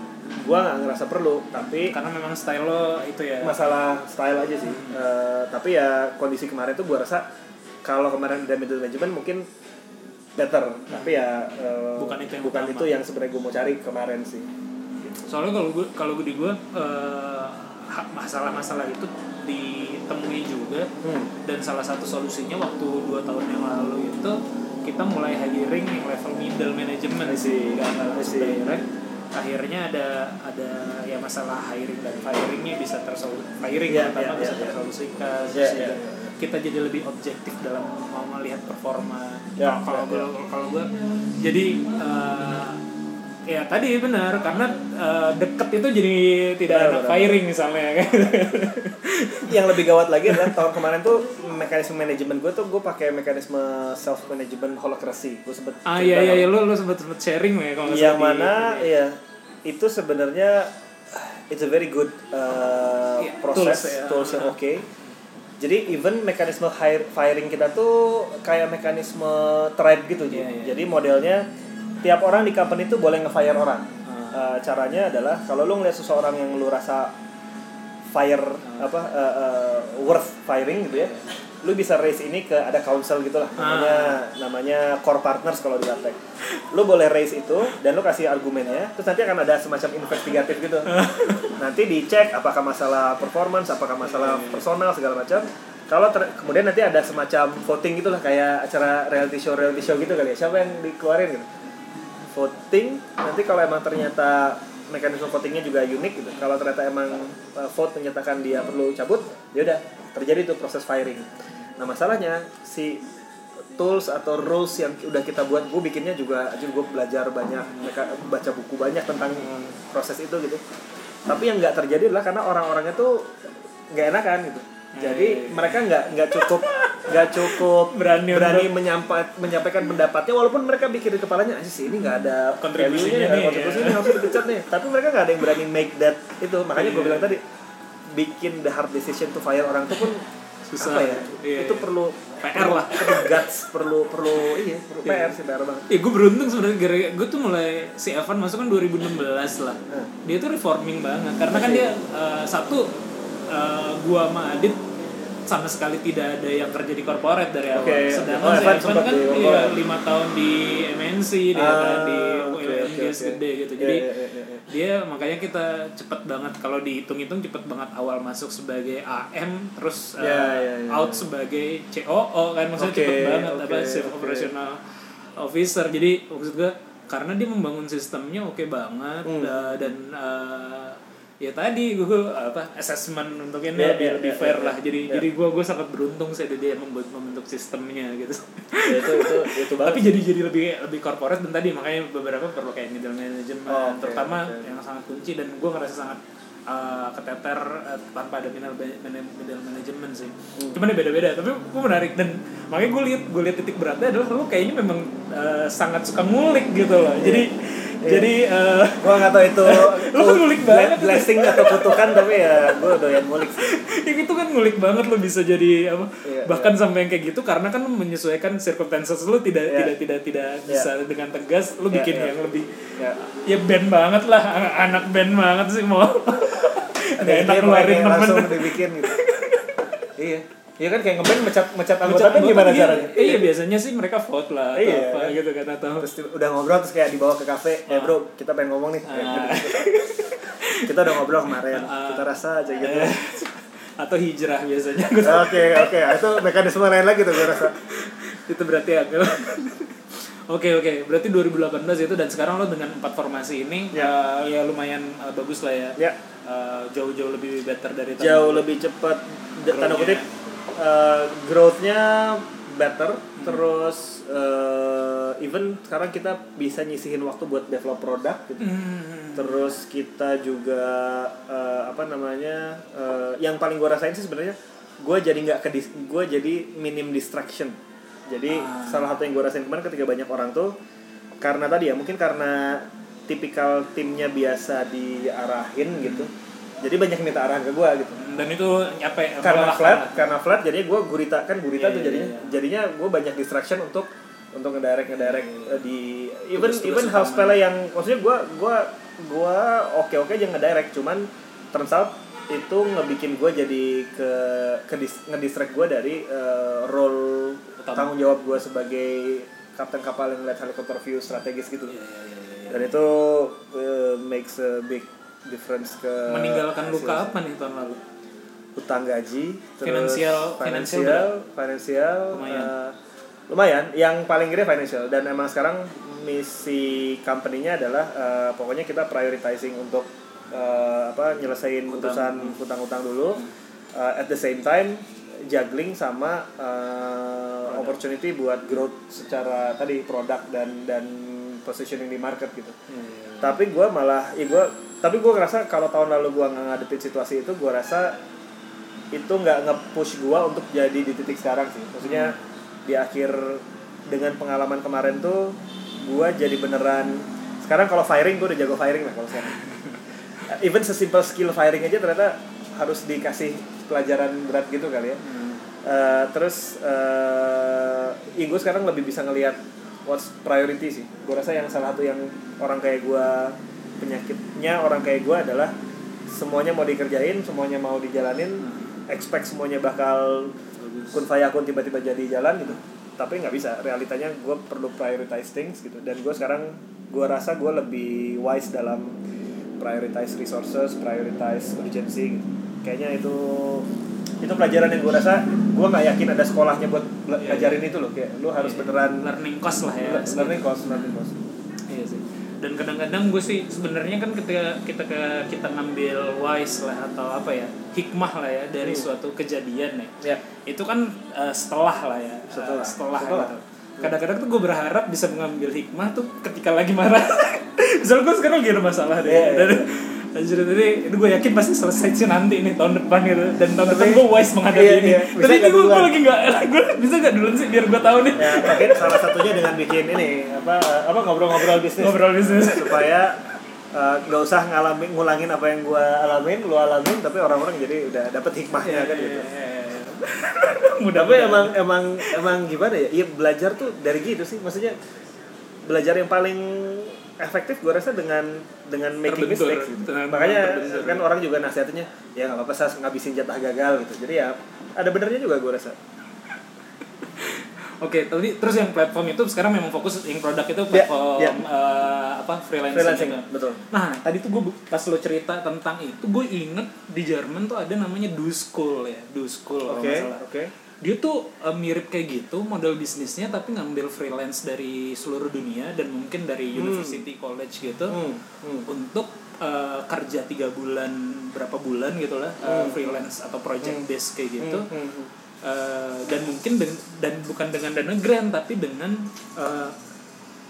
gua nggak ngerasa perlu, tapi karena memang style lo itu ya masalah style aja sih. Eh, tapi ya kondisi kemarin tuh gua rasa kalau kemarin ada middle management mungkin better, tapi ya eh, Bukan itu yang bukan utama. itu yang sebenarnya gue mau cari kemarin sih. soalnya kalau gue kalau gue di gue ha- masalah-masalah itu ditemui juga Hmm. dan salah satu solusinya waktu dua tahun yang lalu itu kita mulai hiring yang level middle management see. nggak langsung direct akhirnya ada ada ya masalah hiring dan firingnya bisa tersolu firing Iya, terutama iya, bisa iya, iya. tersolusikan Iya, terus iya, juga iya. kita jadi lebih objektif dalam mau melihat performa Iya, kalau iya, gue kalau gue jadi eh, ya tadi benar karena eh, deket itu jadi tidak Benar, ada benar. firing misalnya kan (laughs) Yang lebih gawat lagi adalah tahun kemarin tuh mekanisme manajemen gue tuh gue pakai mekanisme self management holacracy. Gue sempet ah iya iya iya lu lu sempet sempet sharing ya kalau yang mana di- ya itu sebenarnya it's a very good uh, Iya, proses tools ya. tools yang oke jadi even mekanisme hire, firing kita tuh kayak mekanisme tribe gitu. Iya, iya. jadi modelnya tiap orang di company tuh boleh nge-fire orang. Uh, caranya adalah kalau lu ngeliat seseorang yang lu rasa fire Ah. apa uh, uh, worth firing gitu ya lu bisa raise ini ke ada council gitu lah namanya Ah. namanya core partners kalau di Latek. Lu boleh raise itu dan lu kasih argumennya, terus nanti akan ada semacam investigatif gitu. nanti dicek apakah masalah performance, apakah masalah personal segala macam. Kalau ter- kemudian nanti ada semacam voting gitulah kayak acara reality show reality show gitu kali ya. Siapa yang dikeluarin gitu. Voting nanti kalau emang ternyata mekanisme votingnya juga unik gitu. Kalau ternyata emang uh, vote menyatakan dia perlu cabut, ya udah terjadi tuh proses firing. Nah masalahnya si tools atau rules yang udah kita buat, gue bikinnya juga, aja gue belajar banyak, mereka baca buku banyak tentang proses itu gitu. Tapi yang nggak terjadi adalah karena orang-orangnya tuh nggak enakan gitu. Jadi mereka nggak nggak cukup nggak cukup Berani berani menyampa, menyampaikan pendapatnya walaupun mereka pikir di kepalanya "Ah, sih ini nggak ada Kontribusinya value-nya, nih, kontribusinya ya." harus dipecat nih tapi mereka nggak ada yang berani make that itu makanya gue bilang tadi bikin the hard decision to fire orang itu pun Susah. apa ya Iya, itu iya. perlu PR lah. perlu guts perlu perlu iya perlu PR sih PR banget Ya gue beruntung sebenarnya gara gue tuh mulai si Evan masuk kan 2016 lah. Dia tuh reforming banget karena kan dia eh, satu eh, gua sama Adit sama sekali tidak ada yang kerja di corporate dari awal. Oke. Sedangkan Oh, si Evan kan iya, corporate. lima tahun di MNC dia Ah, kan di oke, gas oke. gede gitu. Iya, Jadi iya, iya, iya. dia makanya kita cepet banget kalau dihitung-hitung cepet banget awal masuk sebagai AM terus eh, Iya, iya, iya. out sebagai COO kan maksudnya Oke, cepet banget oke, apa Chief oke. Operational Officer jadi maksud gue karena dia membangun sistemnya oke banget Hmm. uh, dan uh, ya tadi gue apa assessment untuk ini Iya, biar iya, lebih iya, fair iya, lah jadi iya. jadi gue gue sangat beruntung sih dia membuat membentuk sistemnya gitu Ya, itu itu itu tapi jadi jadi lebih lebih corporate dan tadi makanya beberapa perlu kayak middle management Oh, oke, terutama oke. yang sangat kunci dan gue ngerasa sangat uh, keteter uh, tanpa ada middle, management sih Hmm. cuman ya beda-beda tapi gue menarik dan makanya gue lihat gue lihat titik beratnya adalah lu kayaknya memang uh, sangat suka ngulik gitu loh jadi jadi uh, gua nggak tahu itu (laughs) Lu kan ngulik banget. blessing atau kutukan tapi ya gua doyan ngulik sih. (laughs) yang itu kan ngulik banget lo bisa jadi apa Iya, bahkan sampai yang kayak gitu karena kan menyesuaikan circumstances lo tidak Iya. tidak tidak tidak bisa dengan tegas lo Iya, bikin iya. yang lebih ya ya band banget lah an- anak band banget sih mau (laughs) ada makanya ngeluarin temen. langsung dibikin gitu. Iya. Iya kan kayak ngeband mecat mecat anggota band gimana anggota, caranya? Iya, iya biasanya sih mereka vote lah atau Iya, apa iya. gitu kan atau terus udah ngobrol terus kayak dibawa ke kafe. Eh bro kita pengen ngomong nih. Ah. gitu. kita udah ngobrol kemarin. Ah. kita rasa aja gitu. Eh, atau hijrah biasanya. (laughs) Oke oke. Itu mekanisme lain lagi tuh gue rasa. Itu berarti agak Oke oke, berarti 2018 itu dan sekarang lo dengan empat formasi ini Ya. uh, ya lumayan uh, bagus lah ya. ya Uh, jauh-jauh lebih better dari tahun jauh lebih cepat tanda kutip uh, growth-nya better. Terus uh, even sekarang kita bisa nyisihin waktu buat develop produk gitu. Hmm. terus kita juga uh, apa namanya uh, yang paling gue rasain sih sebenarnya gue jadi nggak ke gue jadi minim distraction. Jadi Ah. salah satu yang gue rasain kemarin ketika banyak orang tuh karena tadi ya mungkin karena tipikal timnya biasa diarahin gitu jadi banyak minta arahan ke gue gitu Dan itu ya? karena flat lah. karena flat jadinya gue gurita kan gurita Iya, tuh iya, jadinya iya. jadinya gue banyak distraction untuk untuk ngedirect ngedirect eh, di even Tugas-tugas even hal utama. sepele yang maksudnya gue gue gue oke oke aja ngedirect cuman turns out itu ngebikin gue jadi ke ke dis- ngedistract gue dari eh, role Utama. tanggung jawab gue sebagai kapten kapal yang ngeliat helikopter view strategis gitu Iya, iya, iya, iya. Dan itu eh, makes a big difference ke Meninggalkan hasil. luka apa nih tahun lalu? utang gaji Finansial- finansial finansial finansial Lumayan. eh, lumayan yang paling gede financial dan emang sekarang misi company-nya adalah eh, pokoknya kita prioritizing untuk eh, apa nyelesain Utang. urusan utang-utang dulu Eh, at the same time juggling sama eh, opportunity buat growth secara tadi produk dan dan positioning di market gitu. Iya. tapi gue malah ya gue tapi gue ngerasa kalau tahun lalu gue nggak ngadepin situasi itu gue rasa itu nggak nge-push gue untuk jadi di titik sekarang sih. Maksudnya di akhir dengan pengalaman kemarin tuh gue jadi beneran sekarang kalau firing gue udah jago firing lah kalau sekarang. (laughs) Even sesimpel skill firing aja ternyata harus dikasih pelajaran berat gitu kali ya. Hmm. Eh, terus ya gue sekarang lebih bisa ngelihat what's priority sih. Gue rasa yang salah satu yang orang kayak gue penyakitnya orang kayak gue adalah semuanya mau dikerjain semuanya mau dijalanin expect semuanya bakal Bagus. kun fayakun tiba-tiba jadi jalan gitu. Tapi nggak bisa. Realitanya gue perlu prioritize things gitu. Dan gue sekarang gue rasa gue lebih wise dalam prioritize resources prioritize urgency gitu. kayaknya itu itu pelajaran yang gue rasa gue nggak yakin ada sekolahnya buat bela- Iya, ngajarin itu loh kayak lu harus Iya. beneran learning cost lah ya. learning cost learning cost Iya sih. Dan kadang-kadang gue sih sebenarnya kan ketika kita ke kita ngambil wise lah atau apa ya hikmah lah ya dari Hmm. suatu kejadian ya. Itu kan eh, setelah lah ya. Setelah. Eh, setelah, Setelah. gitu. Kadang-kadang tuh gue berharap bisa mengambil hikmah tuh ketika lagi marah. (laughs) Misalnya gue sekarang lagi ada masalah deh. Iya, iya. Dan Anjir tadi itu gue yakin pasti selesai sih nanti nih tahun depan gitu. Dan tahun depan Tapi- gue wise menghadapi iya, ini. iya. Bisa Tapi ini gue lagi nggak, (laughs) gue bisa nggak duluan sih biar gue tahu nih? Ya mungkin salah satunya dengan bikin ini apa apa ngobrol-ngobrol bisnis. Ngobrol bisnis. supaya eh, nggak usah ngalamin ngulangin apa yang gua alamin lu alamin tapi orang-orang jadi udah dapet hikmahnya kan gitu. (laughs) Mudah tapi emang emang emang gimana ya? Iya belajar tuh dari gitu sih. Maksudnya belajar yang paling efektif gue rasa dengan dengan making Terbentur. mistakes gitu. Makanya terbentur. kan orang juga nasihatnya ya nggak apa-apa saya ngabisin jatah gagal gitu jadi ya ada benernya juga gue rasa Oke, tapi terus yang platform itu sekarang memang fokus yang produk itu platform ya. eh, apa freelancing, freelancing gitu. betul Nah, tadi tuh gue pas lo cerita tentang itu, gue inget di Jerman tuh ada namanya Do School ya, Do School oke salah. oke dia tuh eh, mirip kayak gitu model bisnisnya tapi ngambil freelance dari seluruh dunia dan mungkin dari university college gitu Hmm, hmm. untuk eh, kerja tiga bulan berapa bulan gitu lah eh, freelance atau project based kayak gitu Hmm, hmm. Eh, dan mungkin dengan dan bukan dengan dana grant tapi dengan eh,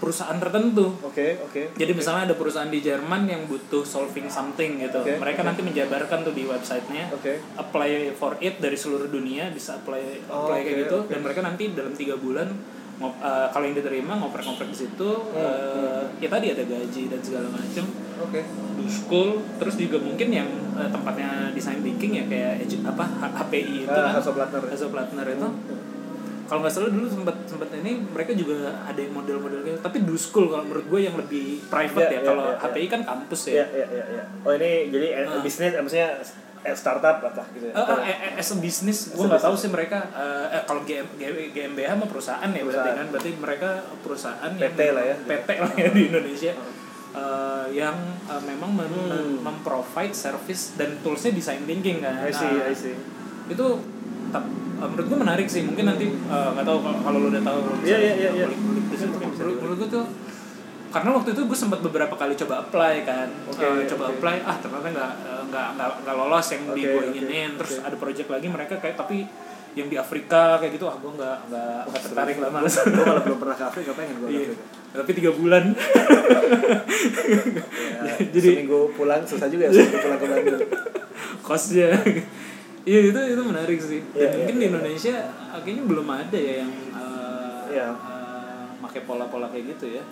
perusahaan tertentu Oke, oke. jadi misalnya ada perusahaan di Jerman yang butuh solving something gitu Oke, mereka nanti menjabarkan tuh di websitenya Oke. apply for it dari seluruh dunia bisa apply Oh, apply kayak oke, gitu oke. dan mereka nanti dalam tiga bulan ngop- eh, kalau yang diterima ngoprek-ngoprek di situ Hmm, eh, ya tadi ada gaji dan segala macam Oke. do school terus juga mungkin yang eh, tempatnya design thinking ya kayak apa HPI itu Ah, kan Hasso Plattner. Hasso Plattner itu kalau nggak salah dulu sempat sempat ini mereka juga ada yang model-model gitu tapi do school kalau menurut gue yang lebih private Ya, ya, ya, kalau ya. HPI kan kampus ya iya, iya, iya. Oh, ini jadi Ah. bisnis eh, maksudnya eh, startup apa gitu ya? Eh, eh, as a business, gue nggak tahu sih mereka eh, eh, kalau GM, GmbH mah perusahaan ya berarti Perusahaan. kan berarti mereka perusahaan PT yang lah ya. PT lah ya di Indonesia eh, yang eh, memang mem- Hmm. mem- memprovide service dan toolsnya design thinking kan. I see, Nah, I see. itu eh, menurut gue menarik sih mungkin nanti eh, nggak tahu kalau kalau lo udah tahu Iya, iya, iya, iya. di menurut, menurut gue tuh karena waktu itu gue sempat beberapa kali coba apply kan Oke, Eh, coba oke. apply ah ternyata nggak eh, nggak nggak nggak lolos yang di Oke, gue inginin terus oke. ada project lagi mereka kayak tapi yang di Afrika kayak gitu ah gue nggak nggak nggak tertarik lah malas Gue malah belum pernah ke Afrika, pengen gue. Afrika. tapi tiga bulan (laughs) Ya, Jadi- seminggu pulang susah juga ya, seminggu pulang ke Bandung. (laughs) kosnya iya itu itu menarik sih dan Iya, mungkin iya, di. Indonesia akhirnya belum ada ya yang eh, Iya. eh, pakai pola-pola kayak gitu ya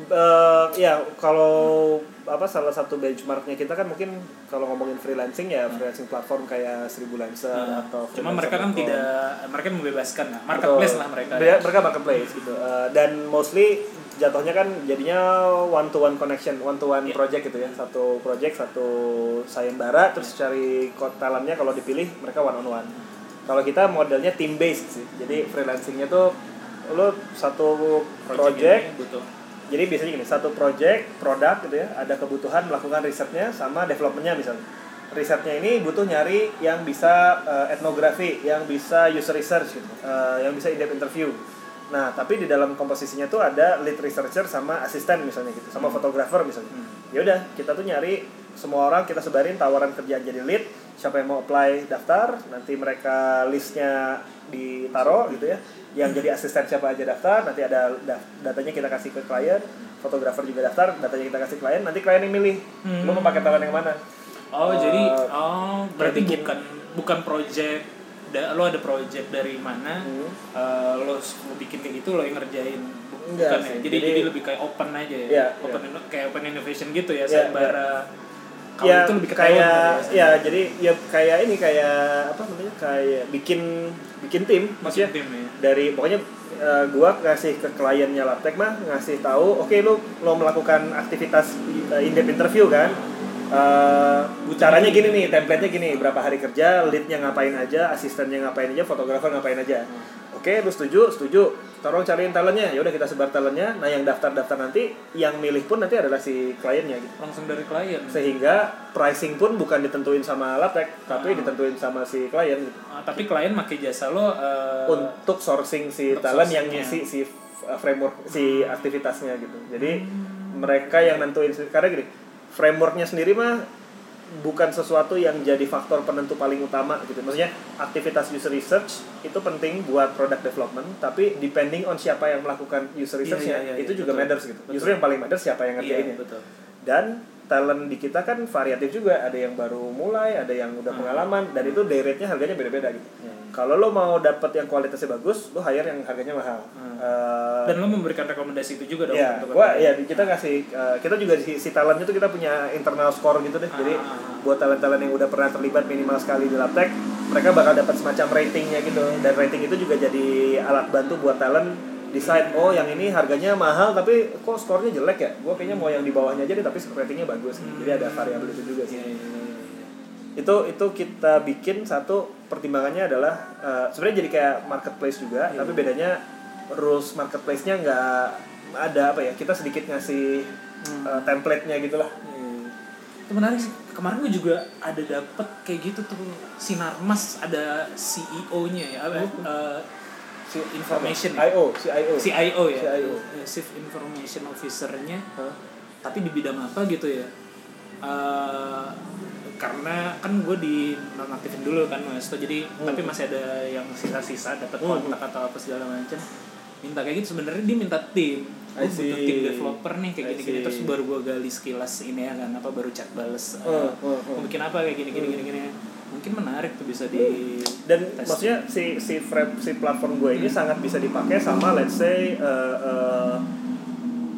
Eh, ya kalau apa salah satu benchmarknya kita kan mungkin kalau ngomongin freelancing ya freelancing platform kayak Seribu Lancer Nah, atau cuma mereka kan freelancer.com. tidak mereka membebaskan lah marketplace Betul. lah mereka Mereka, mereka marketplace gitu. Eh, dan mostly jatuhnya kan jadinya one to one connection, one to one Iya. project gitu ya. Satu project, satu sayembara terus cari kod talentnya kalau dipilih mereka one on one. Kalau kita modelnya team based sih. Jadi freelancingnya tuh lo satu project, ini butuh jadi biasanya gini, satu project, produk gitu ya, ada kebutuhan melakukan risetnya sama developmentnya misalnya. Risetnya ini butuh nyari yang bisa eh, etnografi, yang bisa user research gitu, eh, yang bisa in-depth interview. Nah, tapi di dalam komposisinya tuh ada lead researcher sama asisten misalnya gitu, sama fotografer misalnya. Ya udah, kita tuh nyari semua orang kita sebarin tawaran kerjaan jadi lead, siapa yang mau apply daftar, nanti mereka listnya ditaruh gitu ya. Yang jadi asisten siapa aja daftar, nanti ada da- datanya kita kasih ke klien, fotografer juga daftar, datanya kita kasih klien, nanti klien yang milih, Hmm. mau pakai talent yang mana. Oh Eh, jadi oh berarti bikin- bukan bukan project da, lo ada project dari mana Hmm. eh, lo bikin kayak gitu lo yang ngerjain Enggak bukan sih, ya jadi, jadi- jadi lebih kayak open aja ya? Iya, open inno- kayak open innovation gitu ya Iya, sayembara kalau ya itu lebih kayak talent ya jadi ya kayak ini kayak apa namanya kayak bikin bikin tim maksudnya tim ya. dari pokoknya eh, gua ngasih ke kliennya Laptek mah ngasih tahu oke lu lo melakukan aktivitas uh, in-depth interview kan Eh, caranya gini nih template-nya gini. Berapa hari kerja leadnya ngapain aja asistennya ngapain aja fotografer ngapain aja. Oke lu setuju? Setuju. Tolong cariin talentnya. Ya udah kita sebar talentnya. Nah yang daftar daftar nanti yang milih pun nanti adalah si kliennya gitu. Langsung dari klien. Sehingga pricing pun bukan ditentuin sama Laptek tapi Ah. ditentuin sama si klien gitu. Ah, tapi klien pakai jasa lo eh, untuk sourcing si untuk talent yang ngisi si uh, framework si aktivitasnya gitu. Jadi mereka yang nentuin karena gini frameworknya sendiri mah bukan sesuatu yang jadi faktor penentu paling utama gitu maksudnya aktivitas user research itu penting buat product development tapi depending on siapa yang melakukan user Iya, researchnya iya, iya, itu iya, juga betul. matters gitu Betul. justru yang paling matters siapa yang iya ngerjainnya betul dan talent di kita kan variatif juga ada yang baru mulai ada yang udah Hmm. pengalaman dan itu day harganya beda-beda gitu Iya. kalau lo mau dapet yang kualitasnya bagus lo hire yang harganya mahal Hmm. Eh, dan lo memberikan rekomendasi itu juga dong ya untuk gua ya kita kasih eh, kita juga si, si talentnya tuh kita punya internal score gitu deh jadi Ah, ah, ah. buat talent-talent yang udah pernah terlibat minimal sekali di Laptek mereka bakal dapat semacam ratingnya gitu dan rating itu juga jadi alat bantu buat talent decide oh yang ini harganya mahal tapi kok skornya jelek ya gue kayaknya mau yang di bawahnya aja deh tapi ratingnya bagus jadi ada variabel itu juga sih Iya, iya, iya, iya. itu itu kita bikin satu pertimbangannya adalah eh, sebenarnya jadi kayak marketplace juga Iya. tapi bedanya rules marketplace-nya nggak ada apa ya kita sedikit ngasih Hmm. eh, template-nya gitulah Iya. itu menarik sih kemarin gue juga ada dapet kayak gitu tuh sinarmas ada CEO nya ya apa eh, information ya? IO CIO CIO ya CIO. Eh, Chief Information Officer-nya Hah? tapi di bidang apa gitu ya Eh, karena kan gue di nonaktifin dulu kan mas jadi Hmm. tapi masih ada yang sisa-sisa dapat Hmm. kontak atau apa segala macam minta kayak gitu sebenarnya dia minta tim I gue butuh tim developer nih kayak I gini-gini terus baru gue gali sekilas ini ya kan apa baru chat bales eh, Hmm, hmm, hmm. mau bikin apa kayak gini gini gini gini mungkin menarik tuh bisa di dan testing. maksudnya si si frame si platform gue ini sangat bisa dipakai sama let's say uh, uh,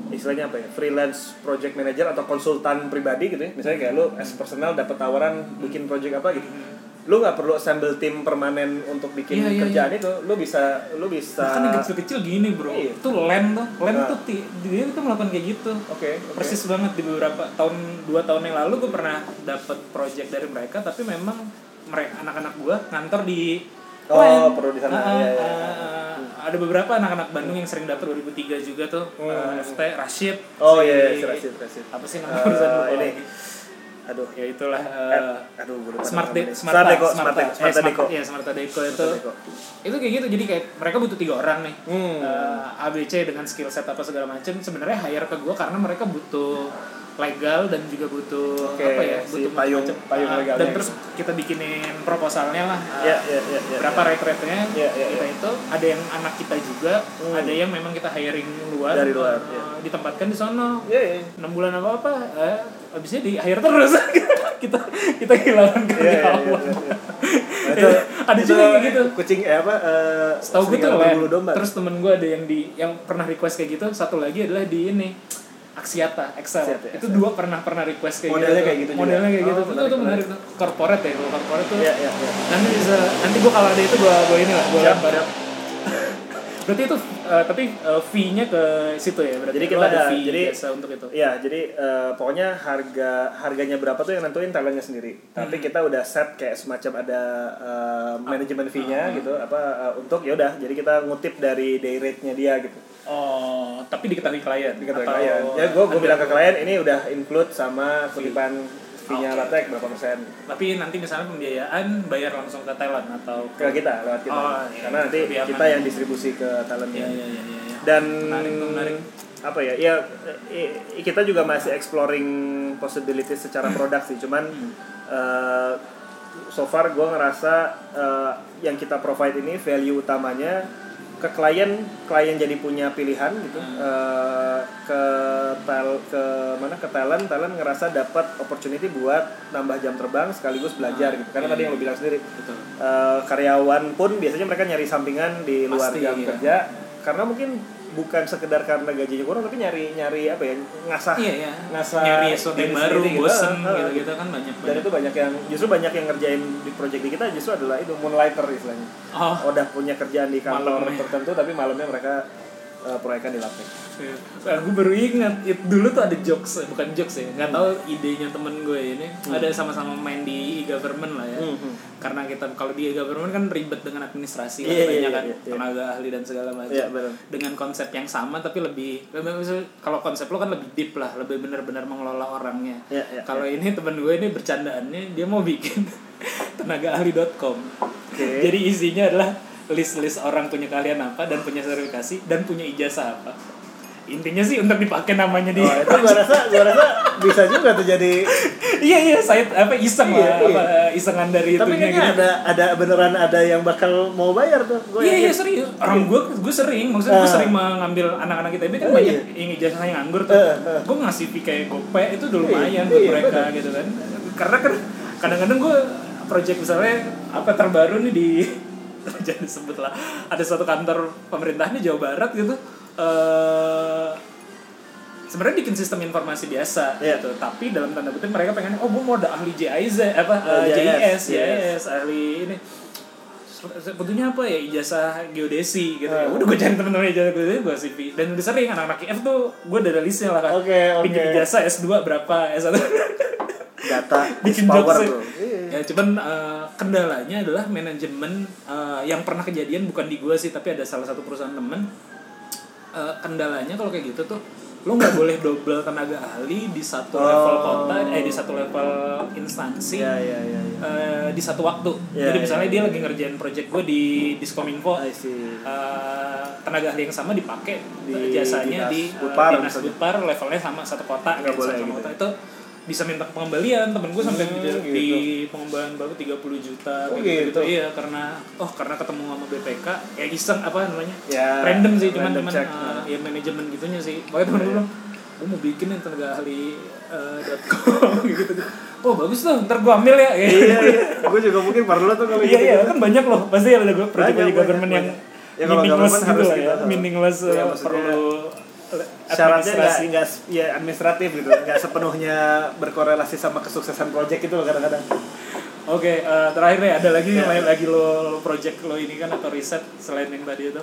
istilahnya apa ya freelance project manager atau konsultan pribadi gitu ya misalnya kayak lu as personal dapat tawaran bikin project apa gitu lu nggak perlu assemble tim permanen untuk bikin Iya, iya, kerjaan itu lu bisa lu bisa bahkan yang kecil-kecil gini bro Iya. itu lem tuh lem Nah. tuh ti- dia itu melakukan kayak gitu oke oke. persis banget di beberapa tahun dua tahun yang lalu gue pernah dapat project dari mereka tapi memang mereka anak-anak gue ngantor di Oh, perlu di sana. Iya, ah, iya. ah. ada beberapa anak-anak Bandung yang sering dapat 2003 juga tuh Hmm. eh, FT Rashid oh si- iya iya si Rashid Rashid apa sih nama Eh, perusahaan lupa ini lagi. aduh ya itulah eh, eh, aduh Smart. De Smart Smart Deco Smart Smart Smart Deco Iya, Smart Deco itu Smart Deco. itu kayak gitu jadi kayak mereka butuh tiga orang nih Hmm. Eh, ABC dengan skill set apa segala macam sebenarnya hire ke gue karena mereka butuh legal dan juga butuh Oke, apa ya si butuh payung- macam-macam. payung Ah, legalnya dan gitu. terus kita bikinin proposalnya lah eh, Iya, iya, iya, iya. berapa rate rate nya Iya, iya, kita iya. itu ada yang anak kita juga Hmm. ada yang memang kita hiring luar Dari luar, eh, iya. ditempatkan di sono Iya, iya. enam bulan apa apa eh, abisnya di hire terus (laughs) kita kita kehilangan iya, iya, karyawan iya, iya. Nah, (laughs) Itu- ada juga kayak gitu. kucing eh apa eh, Setahu gue tuh domba Terus temen gue ada yang di yang pernah request kayak gitu. Satu lagi adalah di ini Axiata, Excel. Axiata, itu Excel. dua pernah pernah request kayak Modelnya gitu. kayak gitu juga. Modelnya kayak gitu. Oh, Itu menarik, tuh menarik tuh. Corporate ya, kalau corporate tuh. iya iya iya Nanti bisa nanti gue kalau ada itu gue gue ini lah, Siap, lempar. siap. (laughs) Berarti itu eh, tapi eh, fee-nya ke situ ya. Berarti Jadi kita ada fee jadi- biasa untuk itu. Iya, jadi eh, pokoknya harga harganya berapa tuh yang nentuin talentnya sendiri. Tapi Hmm. kita udah set kayak semacam ada eh, manajemen fee-nya Ah. gitu apa eh, untuk ya udah. Jadi kita ngutip dari day rate-nya dia gitu. Oh, tapi diketahui klien. Dikata Atau klien. Ya gue gue bilang ke klien ini udah include sama kutipan fee-nya Oke. Latek berapa persen Tapi nanti misalnya pembiayaan bayar langsung ke talent atau ke kita lewat kita. Oh, iya. Karena nanti kita yang distribusi ke talentnya. Iya iya iya iya. dan Menarik menarik. apa ya ya kita juga masih exploring possibilities secara (clears throat) produk sih cuman eh, so far gue ngerasa eh, yang kita provide ini value utamanya ke klien klien jadi punya pilihan gitu Hmm. Eh, ke tel ke mana ke talent talent ngerasa dapat opportunity buat nambah jam terbang sekaligus belajar Hmm. gitu karena Iya, tadi yang lo bilang sendiri Betul. Eh, karyawan pun biasanya mereka nyari sampingan di luar Pasti, jam iya. kerja karena mungkin bukan sekedar karena gajinya kurang tapi nyari nyari apa ya ngasah Iya ya. ngasah Nyari sesuatu yang baru, sendiri gitu. bosen Ah, ah. gitu-gitu kan banyak dan banyak. itu banyak yang justru banyak yang ngerjain di project di kita justru adalah itu moonlighter istilahnya Oh. udah punya kerjaan di kantor Malamnya. tertentu tapi malamnya mereka eh, proyekkan di laptek Nah, gue baru ingat it, dulu tuh ada jokes, bukan jokes ya, nggak tahu idenya temen gue ini ada sama-sama main di e-government lah ya. Hmm, hmm. Karena kita kalau di e-government kan ribet dengan administrasi lah, Iya, iya, banyak iya, kan iya, iya. tenaga ahli dan segala macam. Benar. dengan konsep yang sama tapi lebih kalau konsep lo kan lebih deep lah, lebih benar-benar mengelola orangnya. Iya, iya, kalau ini temen gue ini bercandaannya dia mau bikin (laughs) tenagaahli.com. Oke. Jadi isinya adalah list-list orang punya kalian apa dan punya sertifikasi dan punya ijazah apa. Intinya sih untuk dipakai namanya di Wah, itu gua rasa gua rasa bisa juga tuh jadi (laughs) iya iya saya apa iseng Iya, lah iya. apa isengan dari tapi kayaknya gitu. ada ada beneran ada yang bakal mau bayar tuh Gua Iya iya serius. Orang gue gue sering, maksudnya gue Ah. sering mengambil anak-anak kita ini kan Oh, banyak iya. yang ijazahnya nganggur tuh. Ah, ah. Gue ngasih kayak gope itu udah Iya, lumayan buat iya, mereka bener. gitu kan. Karena kan kadang-kadang gue project misalnya apa terbaru nih di (laughs) jangan disebut lah ada suatu kantor pemerintahnya Jawa Barat gitu. eh sebenarnya bikin sistem informasi biasa Iya. gitu tapi dalam tanda kutip mereka pengen oh gue mau ada ahli JIZ apa Oh, eh, JIS JIS. JIS ahli ini sebetulnya apa ya ijazah geodesi gitu ya Hmm. udah gue cari temen-temen ijazah geodesi gue CV dan udah sering anak-anak IF tuh gue udah ada listnya lah kan Oke, oke. pinjam ijazah S2 berapa S1 (laughs) data bikin power jokes bro Iya. ya cuman eh, kendalanya adalah manajemen eh, yang pernah kejadian bukan di gue sih tapi ada salah satu perusahaan temen Eh, kendalanya kalau kayak gitu tuh lo nggak boleh double tenaga ahli di satu Oh. level kota eh di satu level instansi Iya iya iya. iya. eh, di satu waktu Iya, jadi iya, misalnya iya. dia lagi ngerjain project gue di Diskominfo eh, tenaga ahli yang sama dipakai Di jasanya dinas di eh, Budpar dinas. Budpar levelnya sama satu kota Nggak kayak boleh satu gitu kota ya? itu bisa minta pengembalian temen gue sampai Hmm, di, gitu. di pengembalian baru 30 juta Oh, kayak gitu. iya karena oh karena ketemu sama BPK ya iseng apa namanya Ya, random sih cuman random cuman check. uh, ya manajemen gitunya sih makanya temen gue bilang gue mau bikin nih tenaga ahli uh, .com (laughs) gitu gitu oh bagus tuh ntar gue ambil ya iya iya. Gue juga mungkin perlu tuh kalau iya gitu. iya kan banyak loh pasti ada gue project government yang. Ya, meaningless gitu harus lah ya meaningless Iya, uh, maksudnya perlu Syaratnya nggak ya administratif gitu, nggak sepenuhnya berkorelasi sama kesuksesan project itu loh kadang-kadang. Oke, eh, terakhir deh ada lagi Iya. lain lagi lo, project lo ini kan atau riset selain yang tadi itu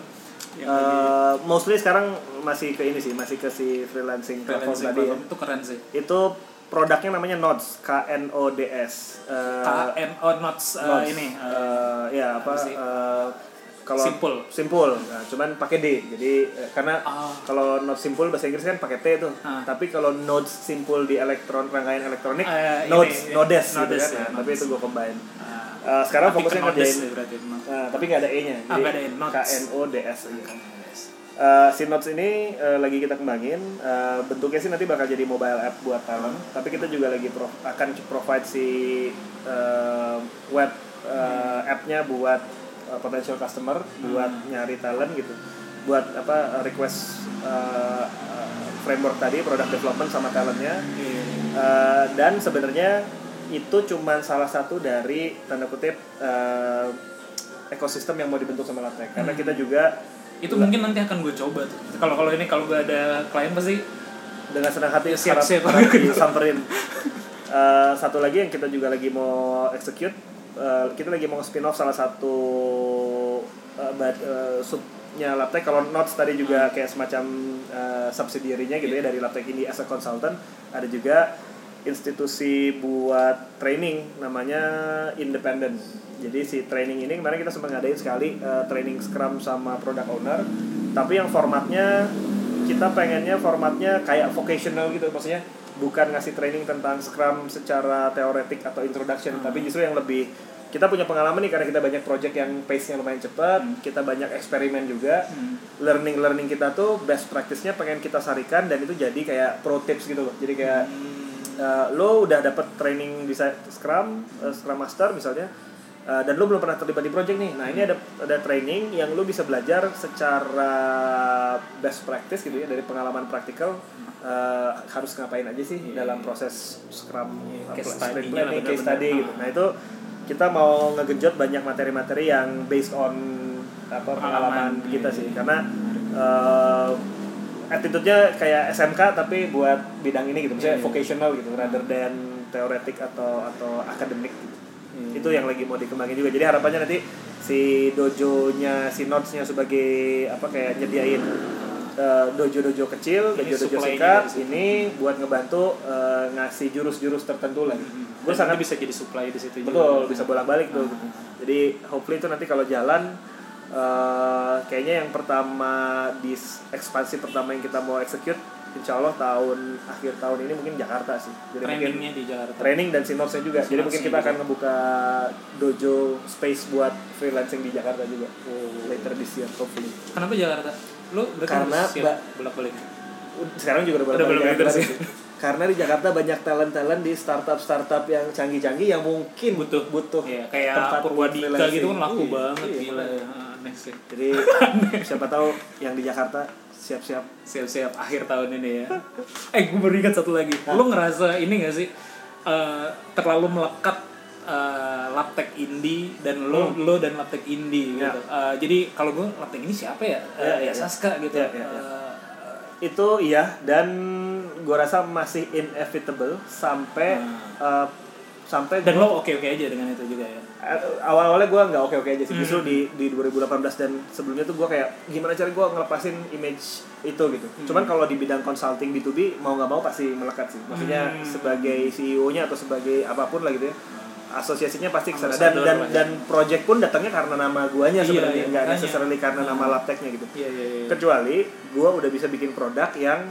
yang tadi Eh, mostly sekarang masih ke ini sih, masih ke si freelancing platform freelancing tadi ya. itu keren sih. Itu produknya namanya Nodes, K N O D S. Eh, KNO Notes eh, Nodes. ini eh, Eh, ya apa? sih? eh, kalau Simple. Simple. Nah, cuman pakai D. Jadi eh, karena Ah. kalau nodes simple bahasa Inggris kan pakai T tuh. Ah. Tapi kalau nodes simple di elektron rangkaian elektronik Eh, ini, nodes ini. nodes, gitu Nodes, kan. ya, Nah, tapi nodes. itu gue combine. ah, Eh, sekarang tapi fokusnya ke Nodes ngerjain berarti, Notes. Nah, tapi nggak ada E-nya. Ah, E, Nodes. K N O D S aja. Eh, si Notes ini eh, lagi kita kembangin Eh, bentuknya sih nanti bakal jadi mobile app buat talent tapi kita juga lagi pro- akan provide si eh, web eh, app-nya buat eh, potential customer buat nyari talent gitu buat apa eh, request eh, eh, framework tadi product development sama talentnya Iya. Eh, dan sebenarnya itu cuman salah satu dari tanda kutip eh, ekosistem yang mau dibentuk sama Latte karena kita juga Itu mungkin nanti akan gue coba tuh. Kalau kalau ini kalau gue ada klien pasti dengan senang hati Siap, siap. harap disamperin Eh, (laughs) satu lagi yang kita juga lagi mau execute eh, kita lagi mau spin off salah satu bad- eh, subnya Laptek kalau Notes tadi juga kayak semacam eh, subsidiary-nya gitu ya dari Laptek ini as a consultant. Ada juga institusi buat training namanya Independent jadi si training ini kemarin kita sempat ngadain sekali eh, training Scrum sama product owner. Tapi yang formatnya kita pengennya formatnya kayak vocational gitu. Maksudnya bukan ngasih training tentang Scrum secara teoretik atau introduction tapi justru yang lebih kita punya pengalaman nih karena kita banyak project yang pace-nya lumayan cepat kita banyak eksperimen juga. Hmm. learning learning kita tuh best practice-nya pengen kita sarikan dan itu jadi kayak pro tips gitu loh. Jadi kayak uh, lo udah dapet training di Scrum uh, Scrum Master misalnya uh, dan lo belum pernah terlibat di project nih nah ini ada ada training yang lo bisa belajar secara best practice gitu ya dari pengalaman praktikal uh, harus ngapain aja sih Iya, dalam proses Scrum uh, case planning, study gitu Ah. nah itu kita mau ngegenjot banyak materi-materi yang based on apa pengalaman Pengalaman, kita sih iya. karena uh, attitude-nya kayak SMK tapi buat bidang ini gitu misalnya Iya. vocational gitu rather than teoretik atau atau akademik gitu. Iya. itu yang lagi mau dikembangin juga jadi harapannya nanti si dojo-nya si notes-nya sebagai apa kayak nyediain uh, dojo-dojo kecil, dojo-dojo singkat ini buat ngebantu uh, ngasih jurus-jurus tertentu lah. Gue Gue sangat bisa jadi supply di situ betul juga. bisa bolak-balik tuh. Ah. Jadi hopefully itu nanti kalau jalan uh, kayaknya yang pertama di ekspansi pertama yang kita mau execute insya Allah tahun akhir tahun ini mungkin Jakarta sih. Jadi mungkin Trainingnya di Jakarta. training dan sinosnya juga. Jadi mungkin kita akan juga. ngebuka dojo space buat freelancing di Jakarta juga. Later this year hopefully. Kenapa Jakarta? Lu Karena harus siap ba- bolak-balik. Sekarang juga udah Jakarta terus sih. Karena di Jakarta banyak talent-talent di startup-startup yang canggih-canggih yang mungkin Butuh. butuh Iya, kayak tempat Purwadika gitu kan laku Iya, banget iya, gila. makanya. Next sih. Jadi siapa tahu yang di Jakarta siap-siap Siap-siap akhir tahun ini ya. eh, gue ingat satu lagi. Hah? Lu ngerasa ini gak sih eh, terlalu melekat eh, laptek indie dan lo Hmm. lo dan laptek indie Ya. gitu. Eh, jadi kalau gue laptek ini siapa ya? Eh, Ya, ya, ya, ya. Saska gitu. Ya, ya, ya. Eh, itu iya dan gua rasa masih inevitable sampai Hmm. eh, sampai dan lo oke-oke aja dengan itu juga ya. Eh, awal-awalnya gue nggak oke oke aja sih justru Hmm. di di 2018 dan sebelumnya tuh gue kayak gimana cara gue ngelepasin image itu gitu Hmm. cuman kalau di bidang consulting B2B mau nggak mau pasti melekat sih maksudnya Hmm. sebagai CEO-nya atau sebagai apa pun lah gitu ya asosiasinya pasti ke sana dan dan ya. dan project pun datangnya karena nama guanya Iya, sebenarnya iya, nggak makanya. necessarily karena nama Hmm. lapteknya gitu Iya iya iya. kecuali gue udah bisa bikin produk yang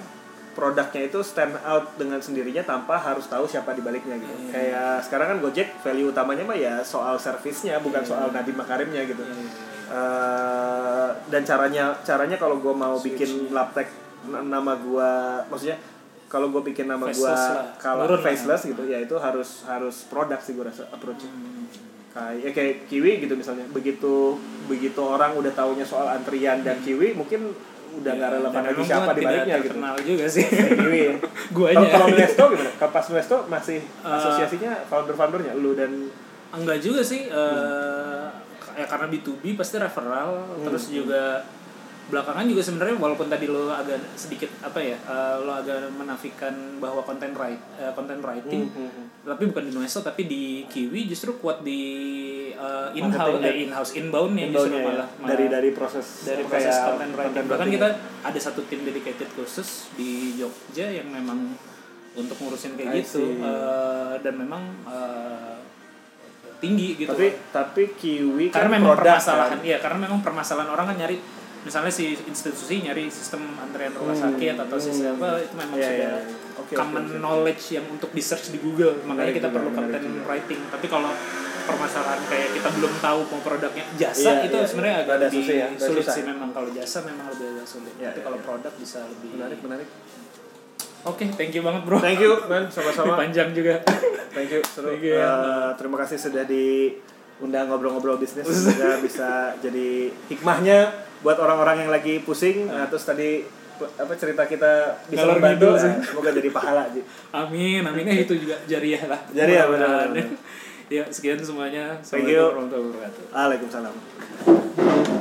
produknya itu stand out dengan sendirinya tanpa harus tahu siapa di baliknya gitu. Iya. Kayak sekarang kan Gojek value utamanya mah ya soal servisnya bukan Iya. soal Nadiem Makarimnya gitu. Iya. Eh, dan caranya caranya kalau gue mau Switch. bikin laptek nama gue maksudnya kalau gue bikin nama gue kalau faceless gitu ya itu harus harus produk sih gue rasa approach Hmm. kayak ya kayak kiwi gitu misalnya begitu begitu orang udah taunya soal antrian dan kiwi mungkin udah nggak Iya, relevan lagi siapa gua di baliknya gitu. terkenal juga sih. Kiwi ya (laughs) Guanya. kalau kalau Nuesto gimana? Kalau pas Nuesto masih Eh, asosiasinya founder foundernya lu dan enggak juga sih eh, ya karena B2B pasti referral Hmm. terus juga belakangan juga sebenarnya walaupun tadi lo agak sedikit apa ya eh, lo agak menafikan bahwa content write eh, content writing Hmm, hmm, tapi bukan di Nueso tapi di Kiwi justru kuat di eh, in-house Marketing eh, dan- in-house inbound ya justru ya. malah, malah dari dari proses dari proses content writing content bahkan writing kita ya. ada satu tim dedicated khusus di Jogja yang memang untuk ngurusin I kayak gitu see. Eh, dan memang eh, tinggi gitu tapi tapi kiwi karena kan memang produk permasalahan kan. iya karena memang permasalahan orang kan nyari misalnya si institusi nyari sistem antrean rumah Hmm, sakit atau sistem hmm. apa itu memang Iya, sudah iya. Oke, common oke, oke. knowledge yang untuk di search di Google makanya Menarik kita juga, perlu content juga. writing tapi kalau permasalahan kayak kita belum tahu mau produknya jasa Iya, itu iya, sebenarnya iya. agak lebih susah ya, sulit susah. sih memang kalau jasa memang lebih agak sulit Iya, tapi iya, kalau iya. produk bisa lebih menarik menarik oke thank you banget bro thank you man sama-sama (laughs) panjang juga Thank you, seru. Thank you, ya. Eh, terima kasih sudah diundang ngobrol-ngobrol bisnis. (laughs) Semoga bisa jadi hikmahnya buat orang-orang yang lagi pusing. Nah, terus tadi apa cerita kita bisa membantu. Nah, semoga jadi pahala Ji. amin amin eh itu juga jariah lah Jariah, Mudah-mudahan. benar-benar. ya sekian semuanya. Assalamualaikum warahmatullahi wabarakatuh Waalaikumsalam.